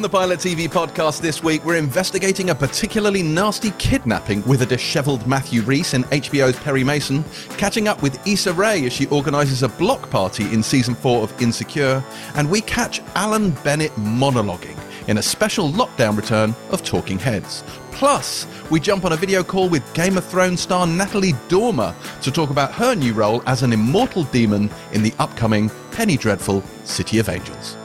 On the Pilot TV podcast this week, we're investigating a particularly nasty kidnapping with a dishevelled Matthew Rhys in HBO's Perry Mason, catching up with Issa Rae as she organises a block party in season 4 of Insecure, and we catch Alan Bennett monologuing in a special lockdown return of Talking Heads. Plus, we jump on a video call with Game of Thrones star Natalie Dormer to talk about her new role as an immortal demon in the upcoming Penny Dreadful City of Angels.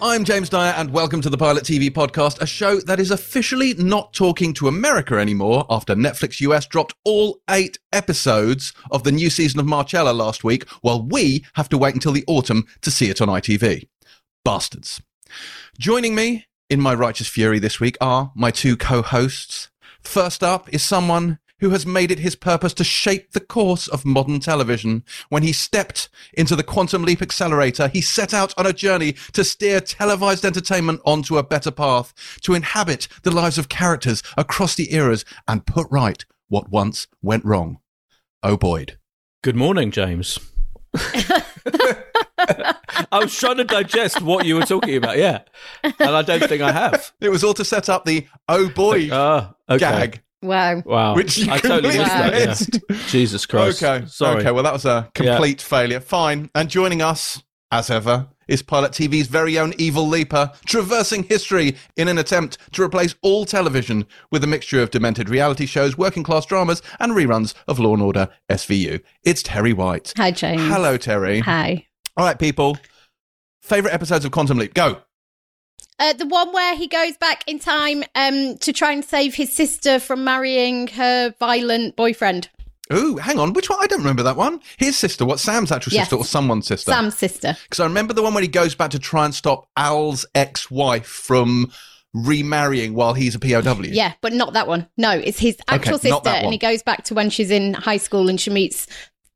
I'm James Dyer, and welcome to the Pilot TV podcast, a show that is officially not talking to America anymore after Netflix US dropped all eight episodes of the new season of Marcella last week, while we have to wait until the autumn to see it on ITV. Bastards. Joining me in my righteous fury this week are my two co hosts. First up is someone who has made it his purpose to shape the course of modern television. When he stepped into the Quantum Leap Accelerator, he set out on a journey to steer televised entertainment onto a better path, to inhabit the lives of characters across the eras and put right what once went wrong. Oh, Boyd. Good morning, James. I was trying to digest what you were talking about, yeah. And I don't think I have. It was all to set up the Oh Boy Ah, okay. gag. Wow. Wow. Which you I totally missed that. yeah. Jesus Christ. Okay. Sorry. Okay. Well, that was a complete failure. Fine. And joining us, as ever, is Pilot TV's very own Evil Leaper, traversing history in an attempt to replace all television with a mixture of demented reality shows, working class dramas, and reruns of Law and Order SVU. It's Terry White. Hi, James. Hello, Terry. Hi. All right, people. Favorite episodes of Quantum Leap? Go. Uh, the one where he goes back in time um, to try and save his sister from marrying her violent boyfriend, Ooh, hang on. Which one? I don't remember that one. His sister. What? Sam's actual Yes. sister or someone's sister? Sam's sister. Because I remember the one when he goes back to try and stop Al's ex-wife from remarrying while he's a POW. Yeah, but not that one. No, it's his actual Okay, sister, and he goes back to when she's in high school and she meets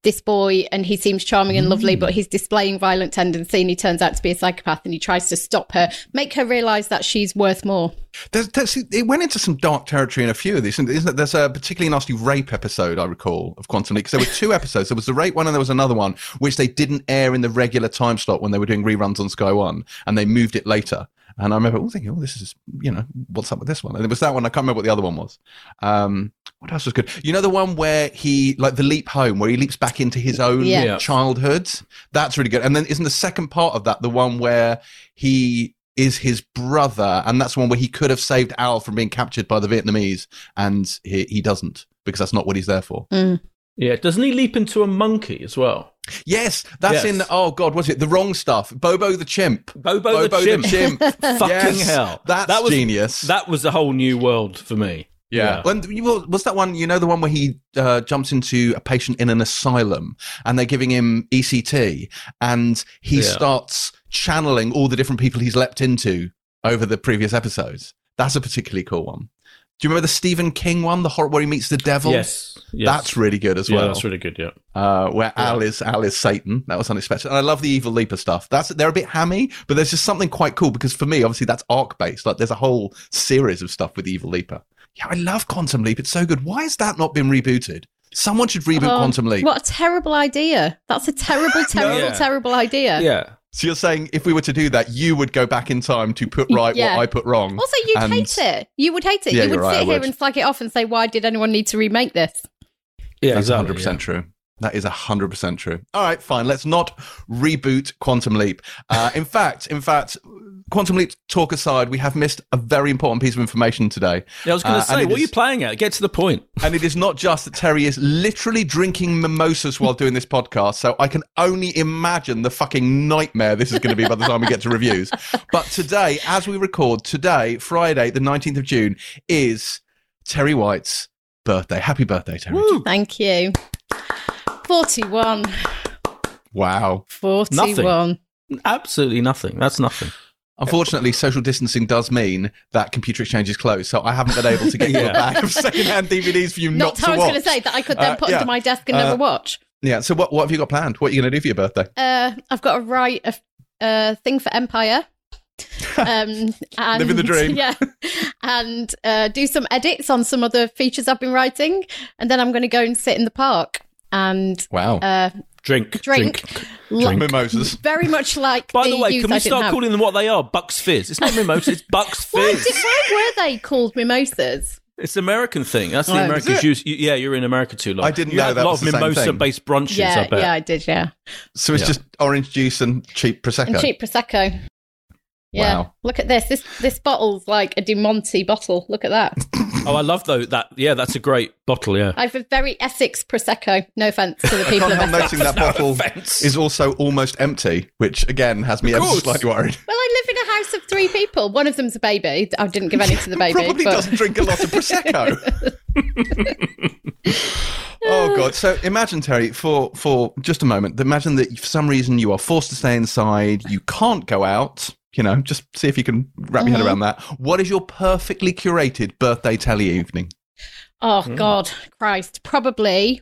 this boy, and he seems charming and lovely, Mm. but he's displaying violent tendency, and he turns out to be a psychopath, and he tries to stop her, make her realize that she's worth more. There's, there's, it went into some dark territory in a few of these, isn't it? There's a particularly nasty rape episode I recall of Quantum Leap. 'cause there were two episodes. There was the rape one, and there was another one which they didn't air in the regular time slot when they were doing reruns on Sky One, and they moved it later. And I remember all thinking, "Oh, this is you know what's up with this one?" And it was that one. I can't remember what the other one was. Um, what else was good? You know the one where he like the leap home, where he leaps back into his own Yeah. Yeah. childhood. That's really good. And then isn't the second part of that the one where he is his brother, and that's the one where he could have saved Al from being captured by the Vietnamese, and he, he doesn't because that's not what he's there for. Mm. Yeah. Doesn't he leap into a monkey as well? Yes, that's Yes. in. Oh God, was it? The wrong stuff. Bobo the chimp. Bobo, Bobo the chimp. Fucking Fucking hell. That's that was, genius. That was a whole new world for me. Yeah. When, you- was that one, you know, the one where he uh, jumps into a patient in an asylum and they're giving him ECT and he Yeah. starts channeling all the different people he's leapt into over the previous episodes? That's a particularly cool one. Do you remember the Stephen King one, the horror where he meets the devil? Yes. yes. That's really good as yeah, well. that's really good. Yeah. uh, where Yeah. Al is Al is Satan. That was unexpected. And I love the Evil Leaper stuff. That's they're a bit hammy, but there's just something quite cool because for me, obviously, that's arc based. Like there's a whole series of stuff with Evil Leaper. Yeah, I love Quantum Leap. It's so good. Why has that not been rebooted? Someone should reboot Oh, Quantum Leap. What a terrible idea. That's a terrible, terrible, Yeah. terrible idea. Yeah. So you're saying if we were to do that, you would go back in time to put right Yeah. what I put wrong. Also, you'd and- hate it. You would hate it. Yeah, you would right, sit I here would. and slag it off and say, why did anyone need to remake this? Yeah. That's exactly, 100% true. That is 100% true. All right, fine. Let's not reboot Quantum Leap. Uh, in fact, in fact, Quantum Leap talk aside, we have missed a very important piece of information today. Yeah, I was going Uh, to say, and it what are you playing at? Get to the point. And it is not just that Terry is literally drinking mimosas while doing this podcast. So I can only imagine the fucking nightmare this is going to be by the time we get to reviews. But today, as we record, today, Friday, the 19th of June, is Terry White's birthday. Happy birthday, Terry. Thank you. 41. Wow. 41. Absolutely nothing. That's nothing. Unfortunately, social distancing does mean that computer exchange is closed. So I haven't been able to get you a Yeah. bag of secondhand DVDs for you not, Not to how I was watch. going to say that I could then Uh, put yeah. under my desk and Uh, never watch. Yeah. So what, what have you got planned? What are you going to do for your birthday? Uh, I've got to write a, a thing for Empire. Um, and, Living the dream. Yeah. And uh, do some edits on some other features I've been writing. And then I'm going to go and sit in the park and Wow. uh, Drink. drink, Like- Mimosas. very much like. By the way, can we didn't start have. calling them what they are? Bucks Fizz. It's not mimosas. it's Bucks Why, Fizz. did, why were they called mimosas? It's an American thing. That's the Oh, is Americans use. you- Yeah, you're in America too long. I didn't you know that a lot was of the same thing. mimosa-based brunches. yeah, I bet. yeah, I did. Yeah, So it's Yeah. just orange juice and cheap prosecco. and cheap prosecco. Yeah, Wow. look at this. This this bottle's like a Demonte bottle. Look at that. Oh, I love though that. Yeah, that's a great bottle. Yeah. I have a very Essex prosecco. No offense to the people. I people can't of help Essex. noticing that bottle offence. is also almost empty, which again has me ever slightly worried. Well, I live in a house of three people. One of them's a baby. I didn't give any to the baby. Probably but doesn't drink a lot of prosecco. oh god! So imagine Terry for for just a moment. Imagine that for some reason you are forced to stay inside. You can't go out. You know, just see if you can wrap your head around that. What is your perfectly curated birthday telly evening? Oh Hmm. God, Christ! Probably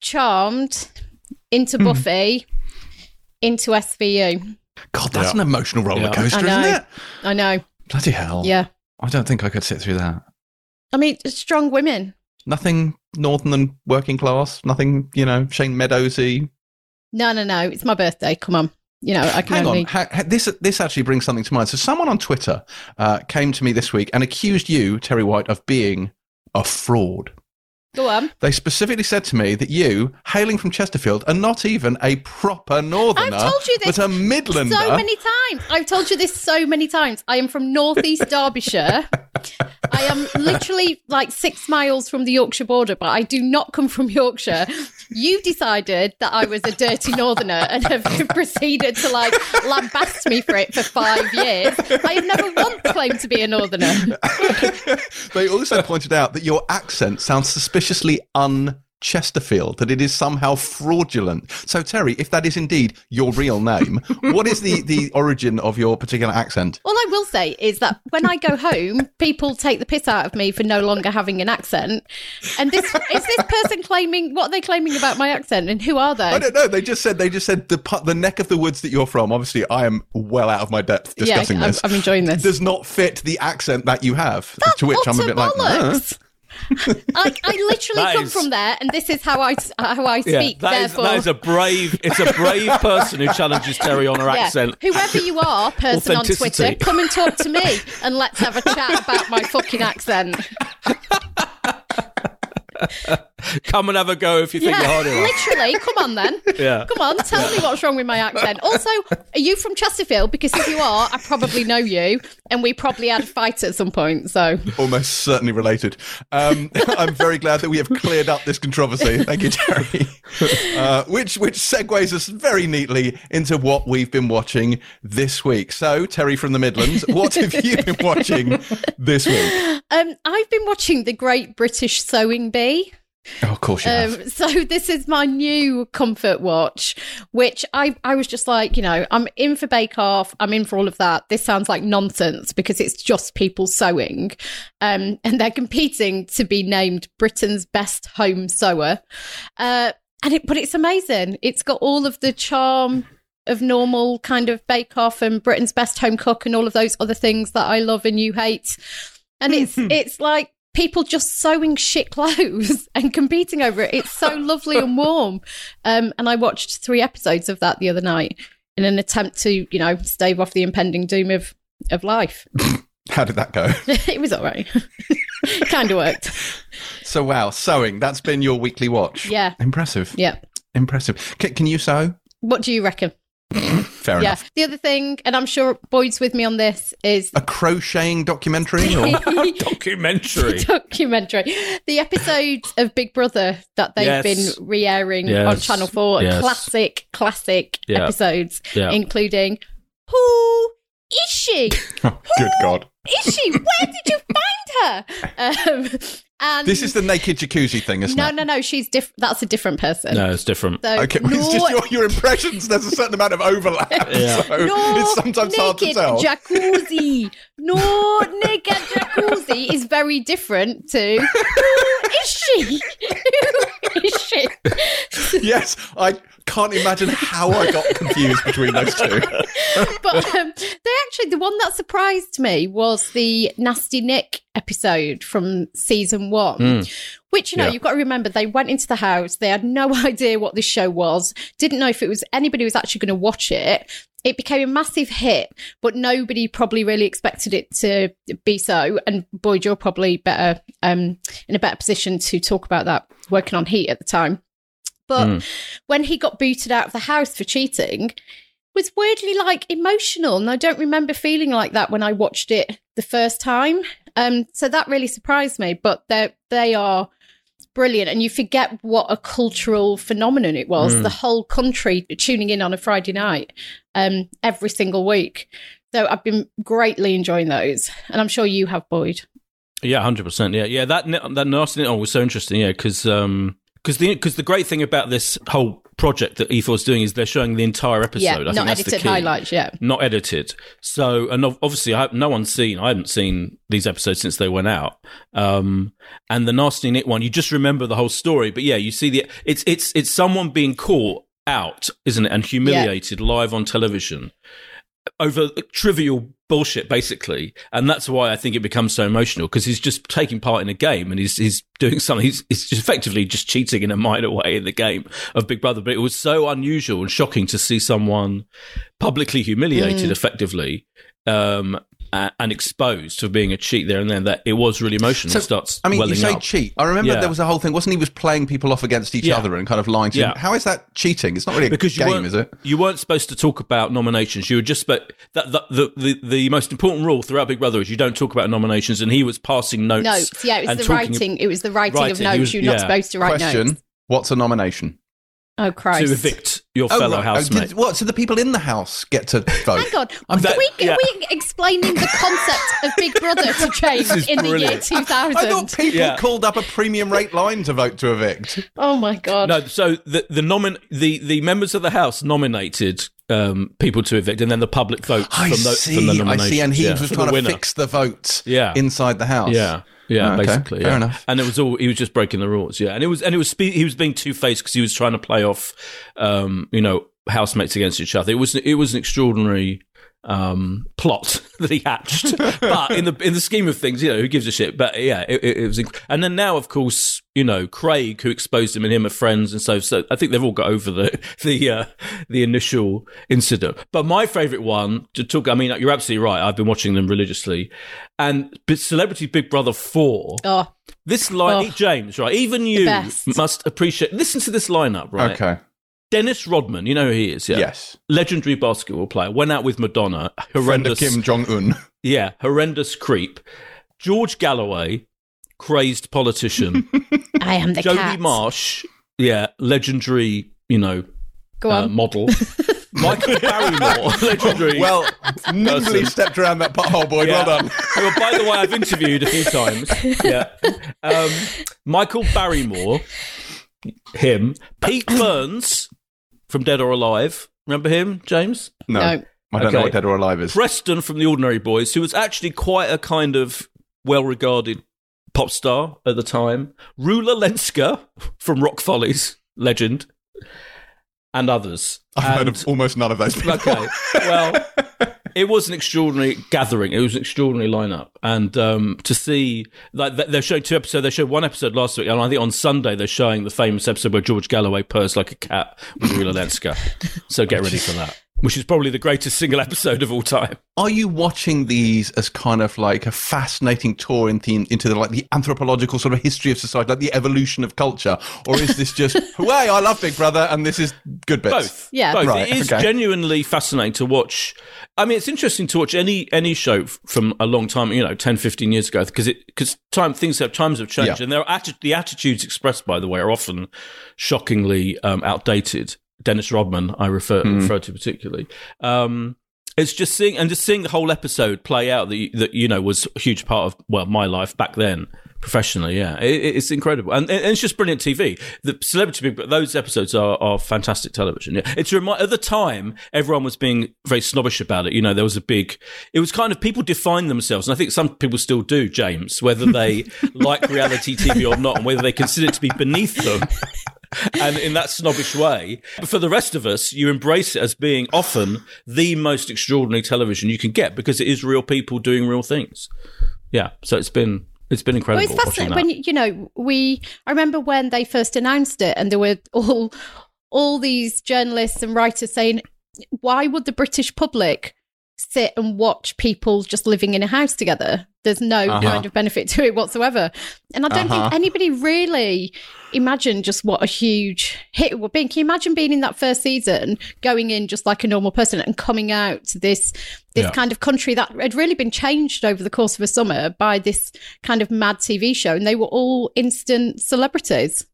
Charmed into Hmm. Buffy into SVU. God, that's Yeah. an emotional roller Yeah. coaster, I isn't it? I know. Bloody hell! Yeah. I don't think I could sit through that. I mean, strong women. Nothing northern and working class. Nothing, you know, Shane Meadowsy. No, no, no. It's my birthday. Come on. You know, I can Hang only. on. Ha- this this actually brings something to mind. So, someone on Twitter uh, came to me this week and accused you, Terry White, of being a fraud. Go on. They specifically said to me that you, hailing from Chesterfield, are not even a proper northerner, I've told you this but a Midlander. So many times. I've told you this so many times. I am from northeast Derbyshire. I am literally like six miles from the Yorkshire border, but I do not come from Yorkshire. You decided that I was a dirty northerner and have proceeded to like lambast me for it for five years. I have never once claimed to be a northerner. they also pointed out that your accent sounds suspiciously un Chesterfield, that it is somehow fraudulent. So, Terry, if that is indeed your real name, what is the, the origin of your particular accent? All I will say is that when I go home, people take the piss out of me for no longer having an accent. And this is this person claiming what are they claiming about my accent and who are they? I don't know. They just said they just said the the neck of the woods that you're from. Obviously, I am well out of my depth Yeah, discussing I'm, this. I'm enjoying this. does not fit the accent that you have. to which I'm a bit like, "Huh?" I, I literally come is- from there, and this is how I how I Yeah, speak. is, therefore, that is a brave. It's a brave person who challenges Terry on her yeah. accent. Whoever you are, person on Twitter, come and talk to me, and let's have a chat about my fucking accent. Come and have a go if you think you're hard Yeah, enough. literally. Come on, then. Yeah. Come on, tell me what's wrong with my accent. Also, are you from Chesterfield? Because if you are, I probably know you, and we probably had a fight at some point. So, Almost certainly related. Um, I'm very glad that we have cleared up this controversy. Thank you, Terry. Uh, which which segues us very neatly into what we've been watching this week. So, Terry from the Midlands, what have you been watching this week? um, I've been watching The Great British Sewing Bee. Oh, of course you have. Um, so this is my new comfort watch, which I, I was just like, you know, I'm in for Bake Off. I'm in for all of that. This sounds like nonsense because it's just people sewing. Um, and they're competing to be named Britain's best home sewer. Uh, and it, but it's amazing. It's got all of the charm of normal kind of Bake Off and Britain's best home cook and all of those other things that I love and you hate. And it's, it's like, people just sewing shit clothes and competing over it. It's so lovely and warm. Um, and I watched three episodes of that the other night in an attempt to, you know, stave off the impending doom of of life. How did that go? it was all right. kind of worked. So, wow, sewing. That's been your weekly watch. Yeah. Impressive. Yeah. Impressive. C- can you sew? What do you reckon? Fair yeah. enough. The other thing, and I'm sure Boyd's with me on this, is A crocheting documentary? Or? Documentary. documentary. The episodes of Big Brother that they've Yes. been re-airing on Channel Four, Yes. classic, classic Yeah. episodes, Yeah. including who is she? Oh, good God. Is she? Where did you find her? Um, and This is the naked jacuzzi thing, isn't no, it? no, no. no. She's different. That's a different person. No, it's different. So, Okay, well, it's just your, your impressions. There's a certain amount of overlap, Yeah. so no it's sometimes hard to naked tell. jacuzzi. No naked jacuzzi is very different to who is she? Who is she? yes, I can't imagine how I got confused between those two. But um, they actually, the one that surprised me was the Nasty Nick episode from season one, which, you know, Yeah. you've got to remember they went into the house, they had no idea what this show was, didn't know if it was anybody was actually going to watch it. It became a massive hit, but nobody probably really expected it to be so. And Boyd, you're probably better um, in a better position to talk about that, working on Heat at the time. But when he got booted out of the house for cheating, was weirdly like emotional, and I don't remember feeling like that when I watched it the first time. Um, so that really surprised me. But they they are brilliant, and you forget what a cultural phenomenon it was. The whole country tuning in on a Friday night, um, every single week. So I've been greatly enjoying those, and I'm sure you have, Boyd. Yeah, hundred percent. Yeah, yeah. That that nasty on was so interesting. Yeah, because um, because the because the great thing about this whole project that Ethos is doing is they're showing the entire episode. yeah, I think not edited highlights. Yeah, not edited. So, and obviously, I, no one's seen. I haven't seen these episodes since they went out. Um, and the Nasty Nick one, you just remember the whole story. But yeah, you see the it's it's it's someone being caught out, isn't it, and humiliated live on television over trivial bullshit, basically. And that's why I think it becomes so emotional because he's just taking part in a game and he's he's doing something. He's, he's effectively just cheating in a minor way in the game of Big Brother. But it was so unusual and shocking to see someone publicly humiliated, effectively. Um, a- and exposed for being a cheat there and then that it was really emotional. So, it starts I mean, you say up. cheat. I remember Yeah. there was a whole thing, wasn't he? Was playing people off against each Yeah. other and kind of lying to Yeah. them. How is that cheating? It's not really a because you game, weren't, is it? You weren't supposed to talk about nominations. You were just but that, that the, the the most important rule throughout Big Brother is you don't talk about nominations. And he was passing notes. notes. Yeah, it was the talking writing. It was the writing, of Writing, he notes. was- You're not supposed to write Question: notes. What's a nomination? Oh Christ! to evict your Oh, fellow right. Oh, housemate. did- what? So the people in the house get to vote? Hang on, I'm are, that- we, yeah. are we explaining the concept of Big Brother to James This is in the year 2000? I thought people Yeah. called up a premium rate line to vote to evict. oh my god! No, so the the nomin the, the members of the House nominated um, people to evict, and then the public vote I from the see. from the I see. And he yeah, was trying to fix the votes Yeah. inside the house. Yeah, yeah, Okay, basically, fair yeah. enough. And it was all he was just breaking the rules, yeah. And it was and it was spe- he was being two faced because he was trying to play off, um, you know, housemates against each other. It was it was an extraordinary um, plot that he hatched, but in the in the scheme of things, you know, who gives a shit? But yeah, it, it, it was. inc- And then now, of course, you know, Craig, who exposed him and him are friends, and so so I think they've all got over the the uh, the initial incident. But my favourite one to talk. I mean, you're absolutely right. I've been watching them religiously, and Celebrity Big Brother four. oh, This line, Oh. James, right? Even you must appreciate. Listen to this lineup, right? Okay. Dennis Rodman, you know who he is, yeah. Yes. Legendary basketball player, went out with Madonna, Friend of horrendous, Kim Jong Un. yeah, horrendous creep. George Galloway, crazed politician. I am the Jodie cat. Marsh, yeah, legendary, you know, Go uh, on. model. Michael Barrymore, legendary. Well, nimbly stepped around that pothole, boy. Yeah. Well done. well, by the way, I've interviewed a few times. Yeah. Um, Michael Barrymore, him. Pete Burns from Dead or Alive. Remember him, James? No, No. I don't know what Dead or Alive is. Preston from The Ordinary Boys, who was actually quite a kind of well regarded pop star at the time. Rula Lenska from Rock Follies, legend, and others. I've heard of almost none of those people. Okay. Well, it was an extraordinary gathering. It was an extraordinary lineup, and um, to see like they're showing two episodes. They showed one episode last week, and I think on Sunday they're showing the famous episode where George Galloway purrs like a cat with Rula Lenska. So get ready for that, which is probably the greatest single episode of all time. Are you watching these as kind of like a fascinating tour into, into the, like the anthropological sort of history of society, like the evolution of culture, or is this just, "Way, I love Big Brother, and this is good bits"? Both. Yeah. Both. Right, it is okay. genuinely fascinating to watch. I mean, it's interesting to watch any any show from a long time, you know, 10, 15 years ago, because it because time things have times have changed, Yeah. and their atti- the attitudes expressed, by the way, are often shockingly um, outdated. Dennis Rodman, I refer Hmm. refer to particularly. Um, it's just seeing and just seeing the whole episode play out that you- that you know was a huge part of well my life back then professionally. Yeah, it, it- it's incredible and, and it's just brilliant TV. The celebrity big, those episodes are, are fantastic television. Yeah, it's a remi- at the time everyone was being very snobbish about it. You know, there was a big. It was kind of people define themselves, and I think some people still do, James, whether they like reality TV or not, and whether they consider it to be beneath them and in that snobbish way. But for the rest of us, you embrace it as being often the most extraordinary television you can get because it is real people doing real things. Yeah, so it's been it's been incredible. Well, it's fascinating when you know we. I remember when they first announced it, and there were all all these journalists and writers saying, "Why would the British public sit and watch people just living in a house together. There's no uh-huh. kind of benefit to it whatsoever. And I don't uh-huh. think anybody really imagined just what a huge hit it would be. Can you imagine being in that first season, going in just like a normal person and coming out to this this yeah. kind of country that had really been changed over the course of a summer by this kind of mad TV show and they were all instant celebrities.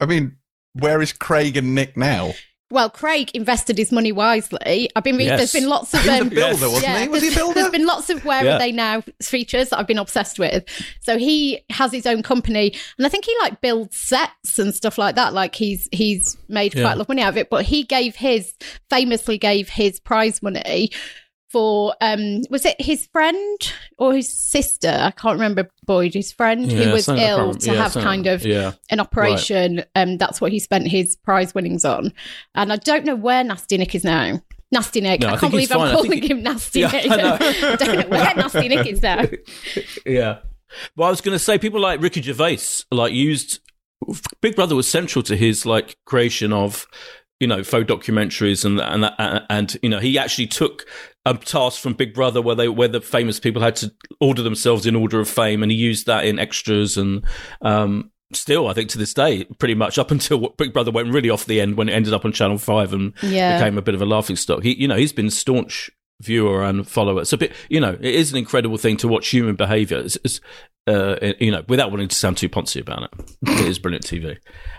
I mean, where is Craig and Nick now? Well, Craig invested his money wisely. I've been reading. Yes. There's been lots of um, he was builder, wasn't yeah, he? Was he a builder? There's been lots of where yeah. are they now features that I've been obsessed with. So he has his own company, and I think he like builds sets and stuff like that. Like he's he's made quite a lot of money out of it. But he gave his famously gave his prize money for um was it his friend or his sister i can't remember boyd his friend yeah, who was ill to yeah, have kind of yeah. an operation right. um that's what he spent his prize winnings on and i don't know where nasty nick is now Nasty Nick. No, I, I can't believe I'm calling he... him Nasty Nick. I, I, don't know where Nasty Nick is now. Yeah. Well, I was going to say people like Ricky Gervais like used Big Brother was central to his like creation of you know faux documentaries and and and, and you know he actually took a task from Big Brother where they where the famous people had to order themselves in order of fame, and he used that in extras and. Um, still, I think to this day, pretty much up until Big Brother went really off the end when it ended up on Channel Five and yeah. became a bit of a laughing stock. He, you know, he's been a staunch viewer and follower. Bit, you know, it is an incredible thing to watch human behaviour. It's, it's, uh, you know, without wanting to sound too poncy about it, it is brilliant TV.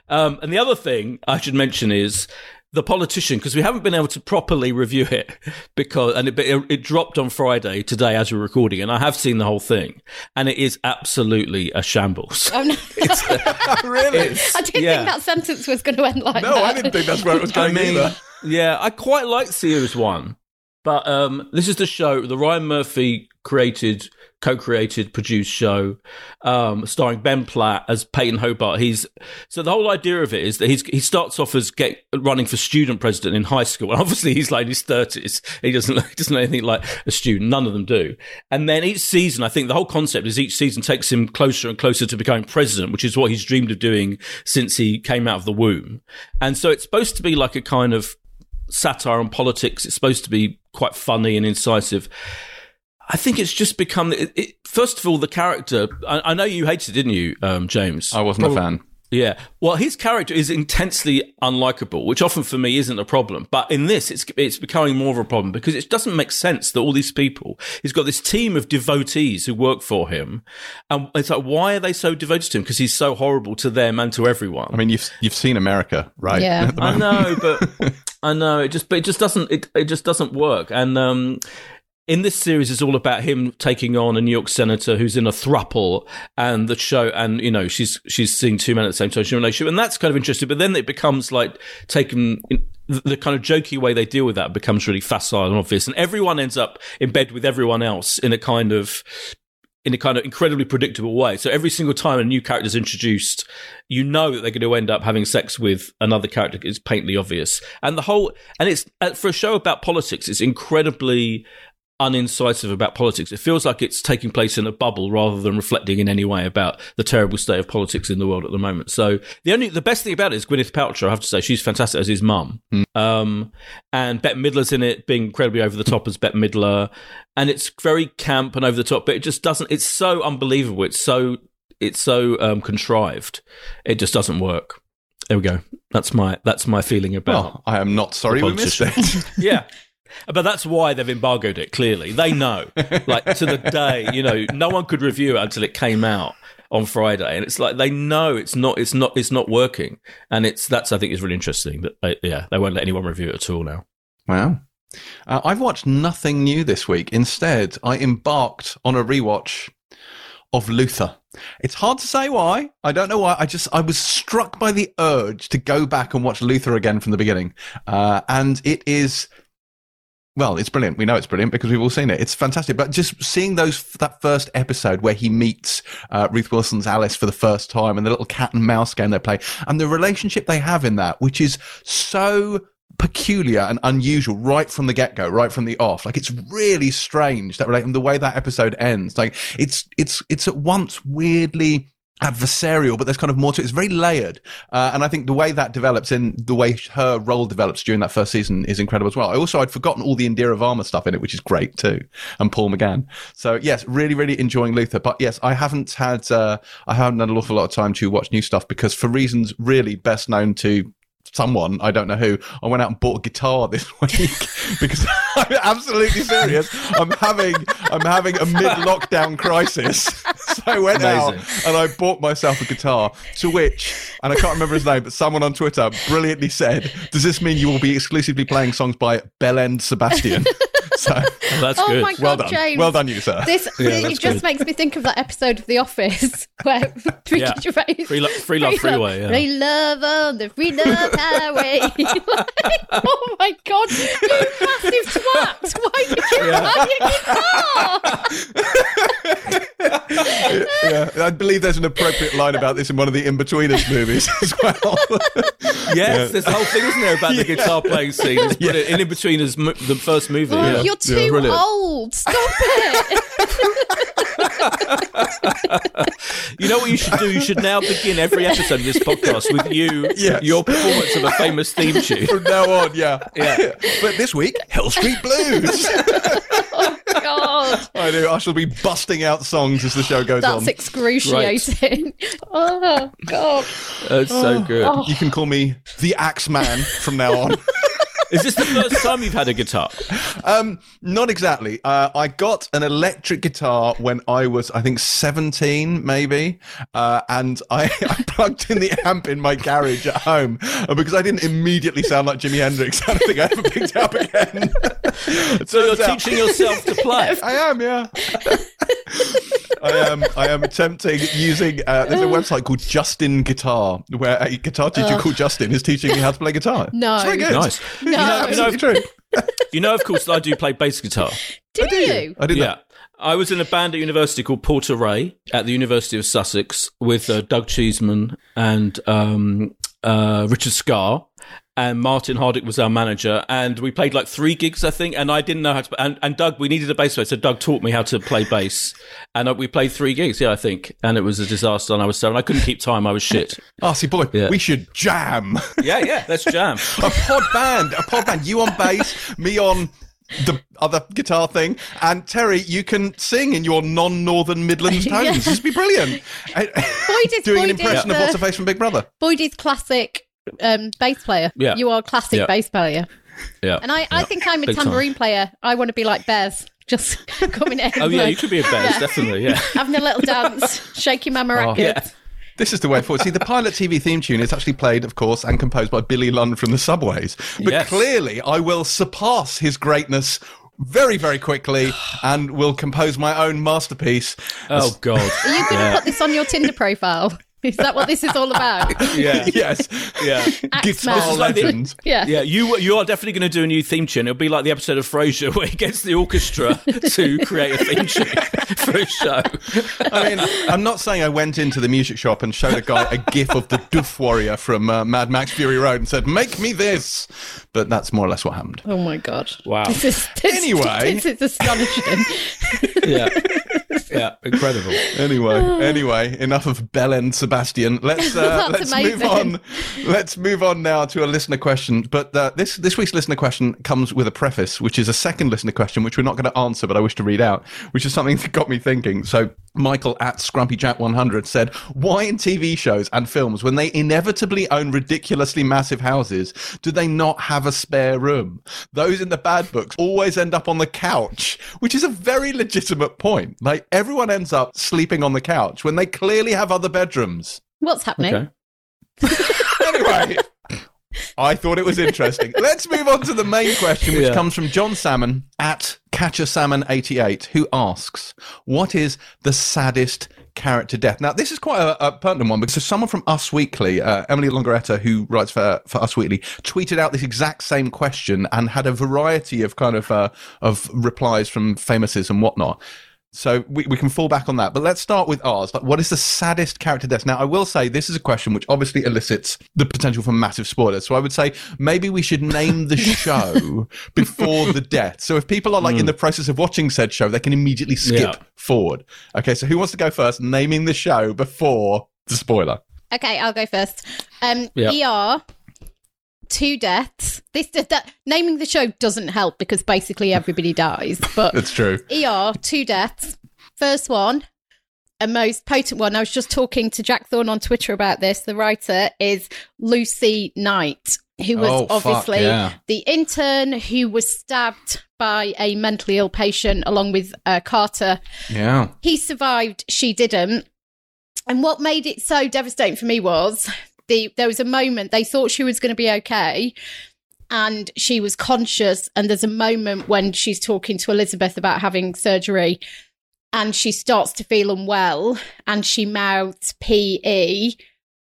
Um, and the other thing I should mention is the politician because we haven't been able to properly review it because and it, it, dropped on Friday today as we're recording and I have seen the whole thing and it is absolutely a shambles. Oh no! really? I didn't yeah. think that sentence was going to end like no, that. No, I didn't think that's where it was going I mean, either. Yeah, I quite like series one, but um, this is the show the Ryan Murphy created co-created, produced show, um, starring Ben Platt as Peyton Hobart. He's so the whole idea of it is that he's he starts off as get, running for student president in high school, and obviously he's like in his thirties. He doesn't he doesn't know anything like a student. None of them do. And then each season, I think the whole concept is each season takes him closer and closer to becoming president, which is what he's dreamed of doing since he came out of the womb. And so it's supposed to be like a kind of satire on politics. It's supposed to be quite funny and incisive. I think it's just become. It, it, first of all, the character. I, I, know you hated it, didn't you, um, James? I wasn't Probably, a fan. Yeah. Well, his character is intensely unlikable, which often for me isn't a problem. But in this, it's it's becoming more of a problem because it doesn't make sense that all these people, he's got this team of devotees who work for him, and it's like, why are they so devoted to him? Because he's so horrible to them and to everyone. I mean, you've you've seen America, right? Yeah, I know, but I know it just, but it just doesn't, it it just doesn't work, and um in this series is all about him taking on a New York senator who's in a thruple and the show and you know she's she's seeing two men at the same time in a relationship and that's kind of interesting but then it becomes like taken the kind of jokey way they deal with that becomes really facile and obvious and everyone ends up in bed with everyone else in a kind of in a kind of incredibly predictable way. So every single time a new character is introduced, you know that they're going to end up having sex with another character. It's painfully obvious. And the whole, and it's uh, for a show about politics, it's incredibly unincisive about politics. It feels like it's taking place in a bubble rather than reflecting in any way about the terrible state of politics in the world at the moment. So the only the best thing about it is Gwyneth Paltrow. I have to say she's fantastic as his mum, mm. um, and Bette Midler's in it, being incredibly over the top as Bette Midler, and it's very camp and over the top, but it just doesn't. It's so unbelievable. It's so it's so um, contrived. It just doesn't work. There we go. That's my that's my feeling about. Well, I am not sorry we missed it. yeah, but that's why they've embargoed it. Clearly, they know. like to the day, you know, no one could review it until it came out on Friday, and it's like they know it's not, it's not, it's not working, and it's that's I think is really interesting that they, yeah they won't let anyone review it at all now. Wow. Uh, I've watched nothing new this week. Instead, I embarked on a rewatch of Luther. It's hard to say why. I don't know why. I just I was struck by the urge to go back and watch Luther again from the beginning, uh, and it is well, it's brilliant. We know it's brilliant because we've all seen it. It's fantastic. But just seeing those that first episode where he meets uh, Ruth Wilson's Alice for the first time, and the little cat and mouse game they play, and the relationship they have in that, which is so peculiar and unusual right from the get go, right from the off. Like it's really strange that relate and the way that episode ends. Like it's it's it's at once weirdly adversarial, but there's kind of more to it. It's very layered. Uh, and I think the way that develops in the way her role develops during that first season is incredible as well. I also, I'd forgotten all the Indira Varma stuff in it, which is great too. And Paul McGann. So yes, really, really enjoying Luther. But yes, I haven't had, uh, I haven't had an awful lot of time to watch new stuff because for reasons really best known to someone, I don't know who, I went out and bought a guitar this week because I'm absolutely serious. I'm having I'm having a mid lockdown crisis. So I went Amazing. out and I bought myself a guitar. To which, and I can't remember his name, but someone on Twitter brilliantly said, "Does this mean you will be exclusively playing songs by Bellend Sebastian?" So Oh, that's oh good. my god, well done, James! well done, you sir. This Yeah, it that's just makes me think of that episode of The Office where Ricky Yeah. Gervais, Free lo- free love freeway, yeah. free love on the free love highway. Like, oh my god, you massive twat! Why did you buy a guitar? yeah, I believe there's an appropriate line about this in one of the Inbetweeners movies as well. Yes, there's a whole thing, isn't there, about the guitar playing scene? It's brilliant. In, in between is the first movie. Oh, yeah. You're too brilliant. old. Stop it. You know what you should do? You should now begin every episode of this podcast with you, Yes. your performance of a famous theme tune. From now on, yeah. Yeah. But this week, Hill Street Blues. Oh, God, I know. I shall be busting out songs as the show goes that's on. That's excruciating. Oh God. That's so oh. good. You can call me the Axe Man from now on. Is this the first time you've had a guitar? um, not exactly. Uh, I got an electric guitar when I was, I think, 17, maybe. Uh, and I, I plugged in the amp in my garage at home. And because I didn't immediately sound like Jimi Hendrix, I don't think I ever picked it up again. So you're out- teaching yourself to play. I am, yeah. I am. I am attempting using. Uh, there's a website called Justin Guitar, where a guitar teacher called Justin is teaching me how to play guitar. No. it's very good. Nice. No. You know, you know, true. you know, of course, I do play bass guitar. Do you? I did Yeah. that. I was in a band at university called Porter Ray at the University of Sussex with uh, Doug Cheeseman and um, uh, Richard Scarr. And Martin Hardick was our manager, and we played like three gigs, I think. And I didn't know how to. And, and Doug, we needed a bass player, so Doug taught me how to play bass. And uh, we played three gigs, yeah, I think. And it was a disaster. And I was seven. I couldn't keep time. I was shit. Oh, see, boy, Yeah. we should jam. Yeah, yeah, let's jam. a pod band, a pod band. You on bass, me on the other guitar thing, and Terry, you can sing in your non-Northern Midlands tones. Yeah. This would be brilliant. Boyd is Doing an Boyd is impression of the- what's her face from Big Brother. Boyd is classic um, bass player. Yeah. You are a classic Yeah. bass player. Yeah. And I, I think I'm a Big time. tambourine player. I want to be like Bez. Just coming in. Oh, yeah, like, you could be a bass, definitely, yeah. Having a little dance, shaking my maracas. Yeah. This is the way forward. See, the pilot TV theme tune is actually played, of course, and composed by Billy Lunn from the Subways. But Yes. clearly, I will surpass his greatness very, very quickly and will compose my own masterpiece. Oh, God. Are you going to put this on your Tinder profile? Is that what this is all about? Yeah. yes. Yeah. Guitar This is like the- Yeah. Yeah, you you are definitely going to do a new theme tune. It'll be like the episode of Frasier where he gets the orchestra to create a theme tune for a show. I mean, I'm not saying I went into the music shop and showed a guy a gif of the Doof Warrior from uh, Mad Max Fury Road and said, "Make me this," but that's more or less what happened. Oh my god! Wow. This is this, Anyway. This is astonishing. Yeah, yeah, incredible. Anyway, anyway, enough of Belen Sebastian. Let's uh, let's move on. Let's move on now to a listener question. But uh, this this week's listener question comes with a preface, which is a second listener question, which we're not going to answer, but I wish to read out, which is something that got me thinking. So. Michael at ScrumpyJack100 said, Why in TV shows and films, when they inevitably own ridiculously massive houses, do they not have a spare room? Those in the bad books always end up on the couch, which is a very legitimate point. Like, everyone ends up sleeping on the couch when they clearly have other bedrooms. What's happening? Okay. Anyway. I thought it was interesting. Let's move on to the main question, which Yeah. comes from John Salmon at Catcher Salmon 88, who asks, What is the saddest character death. Now, this is quite a, a pertinent one because someone from Us Weekly, uh, Emily Longeretta, who writes for for Us Weekly, tweeted out this exact same question and had a variety of kind of uh, of replies from famouses and whatnot. So we, we can fall back on that. But let's start with ours. Like, what is the saddest character death? Now, I will say this is a question which obviously elicits the potential for massive spoilers. So I would say maybe we should name the show before the death. So if people are like in the process of watching said show, they can immediately skip Yeah. forward. Okay, so who wants to go first? Naming the show before the spoiler. Okay, I'll go first. Um, Yeah. ER, two deaths. This that naming the show doesn't help because basically everybody dies. But That's true. ER, two deaths. First one, a most potent one. I was just talking to Jack Thorne on Twitter about this. The writer is Lucy Knight, who was Oh, fuck, obviously yeah. the intern who was stabbed by a mentally ill patient along with uh, Carter. Yeah. He survived, she didn't. And what made it so devastating for me was the there was a moment they thought she was going to be okay and she was conscious and there's a moment when she's talking to Elizabeth about having surgery and she starts to feel unwell and she mouths PE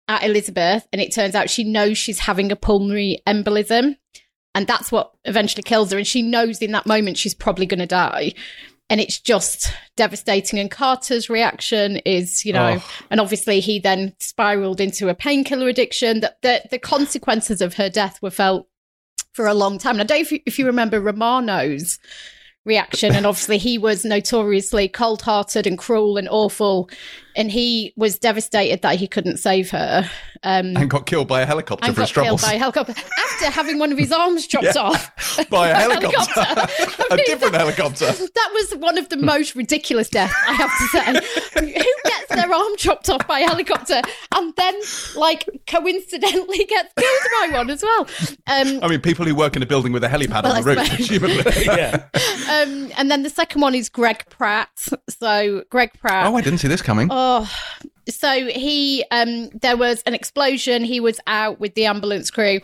at Elizabeth and it turns out she knows she's having a pulmonary embolism and that's what eventually kills her and she knows in that moment she's probably going to die and it's just devastating and Carter's reaction is you know Oh. and obviously he then spiraled into a painkiller addiction that the, the consequences of her death were felt for a long time. And I don't know if you, if you remember Romano's reaction, and obviously he was notoriously cold hearted and cruel and awful, and he was devastated that he couldn't save her. Um, And got killed by a helicopter and for his got killed troubles. by a helicopter after having one of his arms chopped Yeah. off by a helicopter. helicopter. a different helicopter. That was one of the most ridiculous deaths, I have to say. Who gets their arm chopped off by a helicopter and then, like, coincidentally gets killed by one as well? Um, I mean, people who work in a building with a helipad Well, on the I roof, suppose. presumably. yeah. um, and then the second one is Greg Pratt. So, Greg Pratt. Oh, I didn't see this coming. Oh, so he, um, there was an explosion. He was out with the ambulance crew,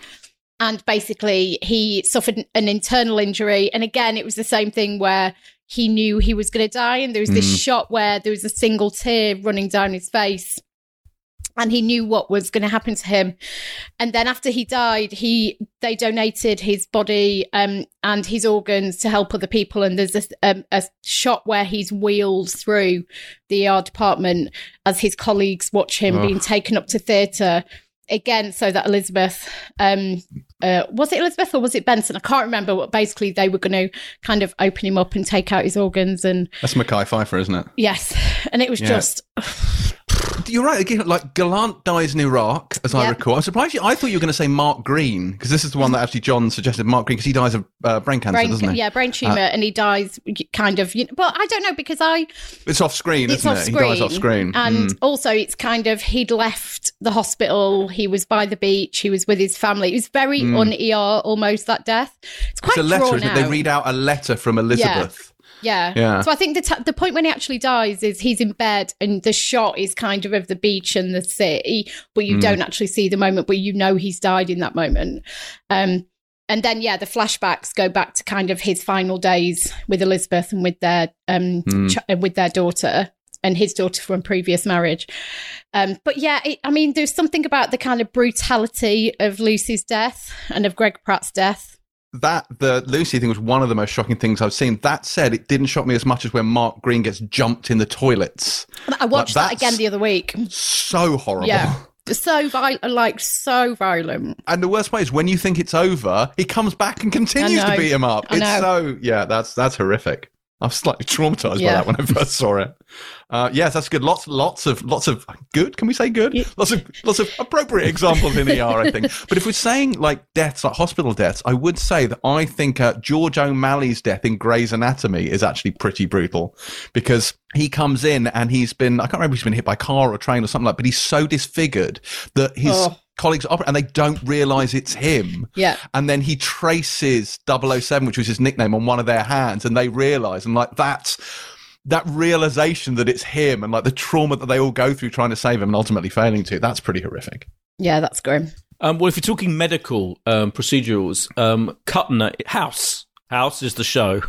and basically he suffered an internal injury. And again, it was the same thing where he knew he was going to die, and there was this shot where there was a single tear running down his face. And he knew what was going to happen to him, and then after he died, he they donated his body um, and his organs to help other people. And there's a, um, a shot where he's wheeled through the ER department as his colleagues watch him Oh. being taken up to theatre again, so that Elizabeth, um, uh, was it Elizabeth or was it Benson? I can't remember. But basically, they were going to kind of open him up and take out his organs, and That's Mekhi Phifer, isn't it? yes, and it was Yeah. just You're right. Again, like Gallant dies in Iraq, as I recall. I'm surprised you. I thought you were going to say Mark Green because this is the one that actually John suggested. Mark Green because he dies of uh, brain cancer, brain, doesn't he? yeah, brain tumor, and he dies kind of. You know, but I don't know because I It's off screen, it's isn't off it? screen. He dies off screen. And Mm. also, it's kind of he'd left the hospital. He was by the beach. He was with his family. It was very un ER almost that death. It's quite It's a letter. They read out a letter from Elizabeth. yeah. Yeah. So I think the t- the point when he actually dies is he's in bed and the shot is kind of of the beach and the sea, but you don't actually see the moment, but you know he's died in that moment. Um, and then yeah, the flashbacks go back to kind of his final days with Elizabeth and with their um Hmm. ch- uh, with their daughter and his daughter from previous marriage. Um, but yeah, it, I mean, there's something about the kind of brutality of Lucy's death and of Greg Pratt's death. That the Lucy thing was one of the most shocking things I've seen. That said, it didn't shock me as much as when Mark Green gets jumped in the toilets. I watched that again the other week. So horrible. Yeah. So violent, like so violent. And the worst part is when you think it's over, he comes back and continues to beat him up. It's so yeah, that's that's horrific. I was slightly traumatized Yeah. by that when I first saw it. Uh, yes, that's good. Lots, lots of, lots of good. Can we say good? Yeah. Lots of, lots of appropriate examples in ER. I think. But if we're saying like deaths, like hospital deaths, I would say that I think uh, George O'Malley's death in Grey's Anatomy is actually pretty brutal because he comes in and he's been, I can't remember, he's been hit by a car or a train or something like, but he's so disfigured that his Oh. Colleagues operate and they don't realize it's him. Yeah. And then he traces 007, which was his nickname, on one of their hands, and they realize, and like that's that realization that it's him, and like the trauma that they all go through trying to save him and ultimately failing to. That's pretty horrific. Yeah, that's grim. Um, well, if you're talking medical um, procedurals, um, Cutner House House is the show.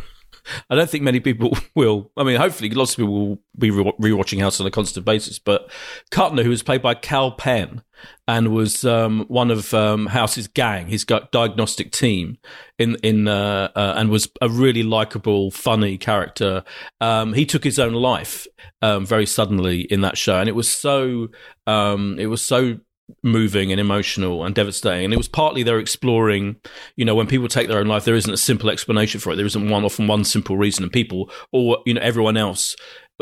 I don't think many people will. I mean, hopefully, lots of people will be rewatching House on a constant basis. But Cutner, who was played by Kal Penn and was um, one of um, House's gang, his diagnostic team, in in uh, uh, and was a really likable, funny character. Um, he took his own life um, very suddenly in that show, and it was so um, it was so moving and emotional and devastating. And it was partly they're exploring, you know, when people take their own life, there isn't a simple explanation for it. There isn't one often one simple reason, and people or you know everyone else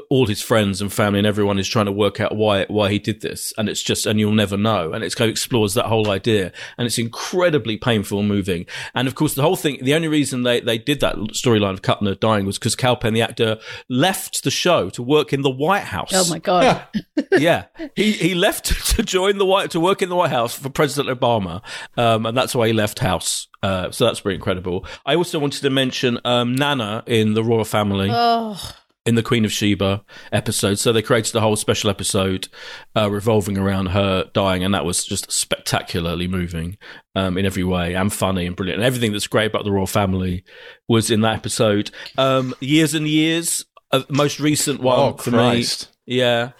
all his friends and family and everyone is trying to work out why why he did this, and it's just and you'll never know. And it's kind of explores that whole idea, and it's incredibly painful and moving. And of course, the whole thing, the only reason they they did that storyline of Cutner dying was because Kal Penn, the actor, left the show to work in the White House. Oh my god! yeah, he he left to join the White to work in the White House for President Obama, um, and that's why he left House. Uh, so that's pretty incredible. I also wanted to mention um, Nana in the Royal Family. Oh in the Queen of Sheba episode. So they created a whole special episode uh, revolving around her dying, and that was just spectacularly moving um, in every way and funny and brilliant. And everything that's great about the royal family was in that episode. Um, years and years, uh, most recent one oh, for Christ. me. Yeah.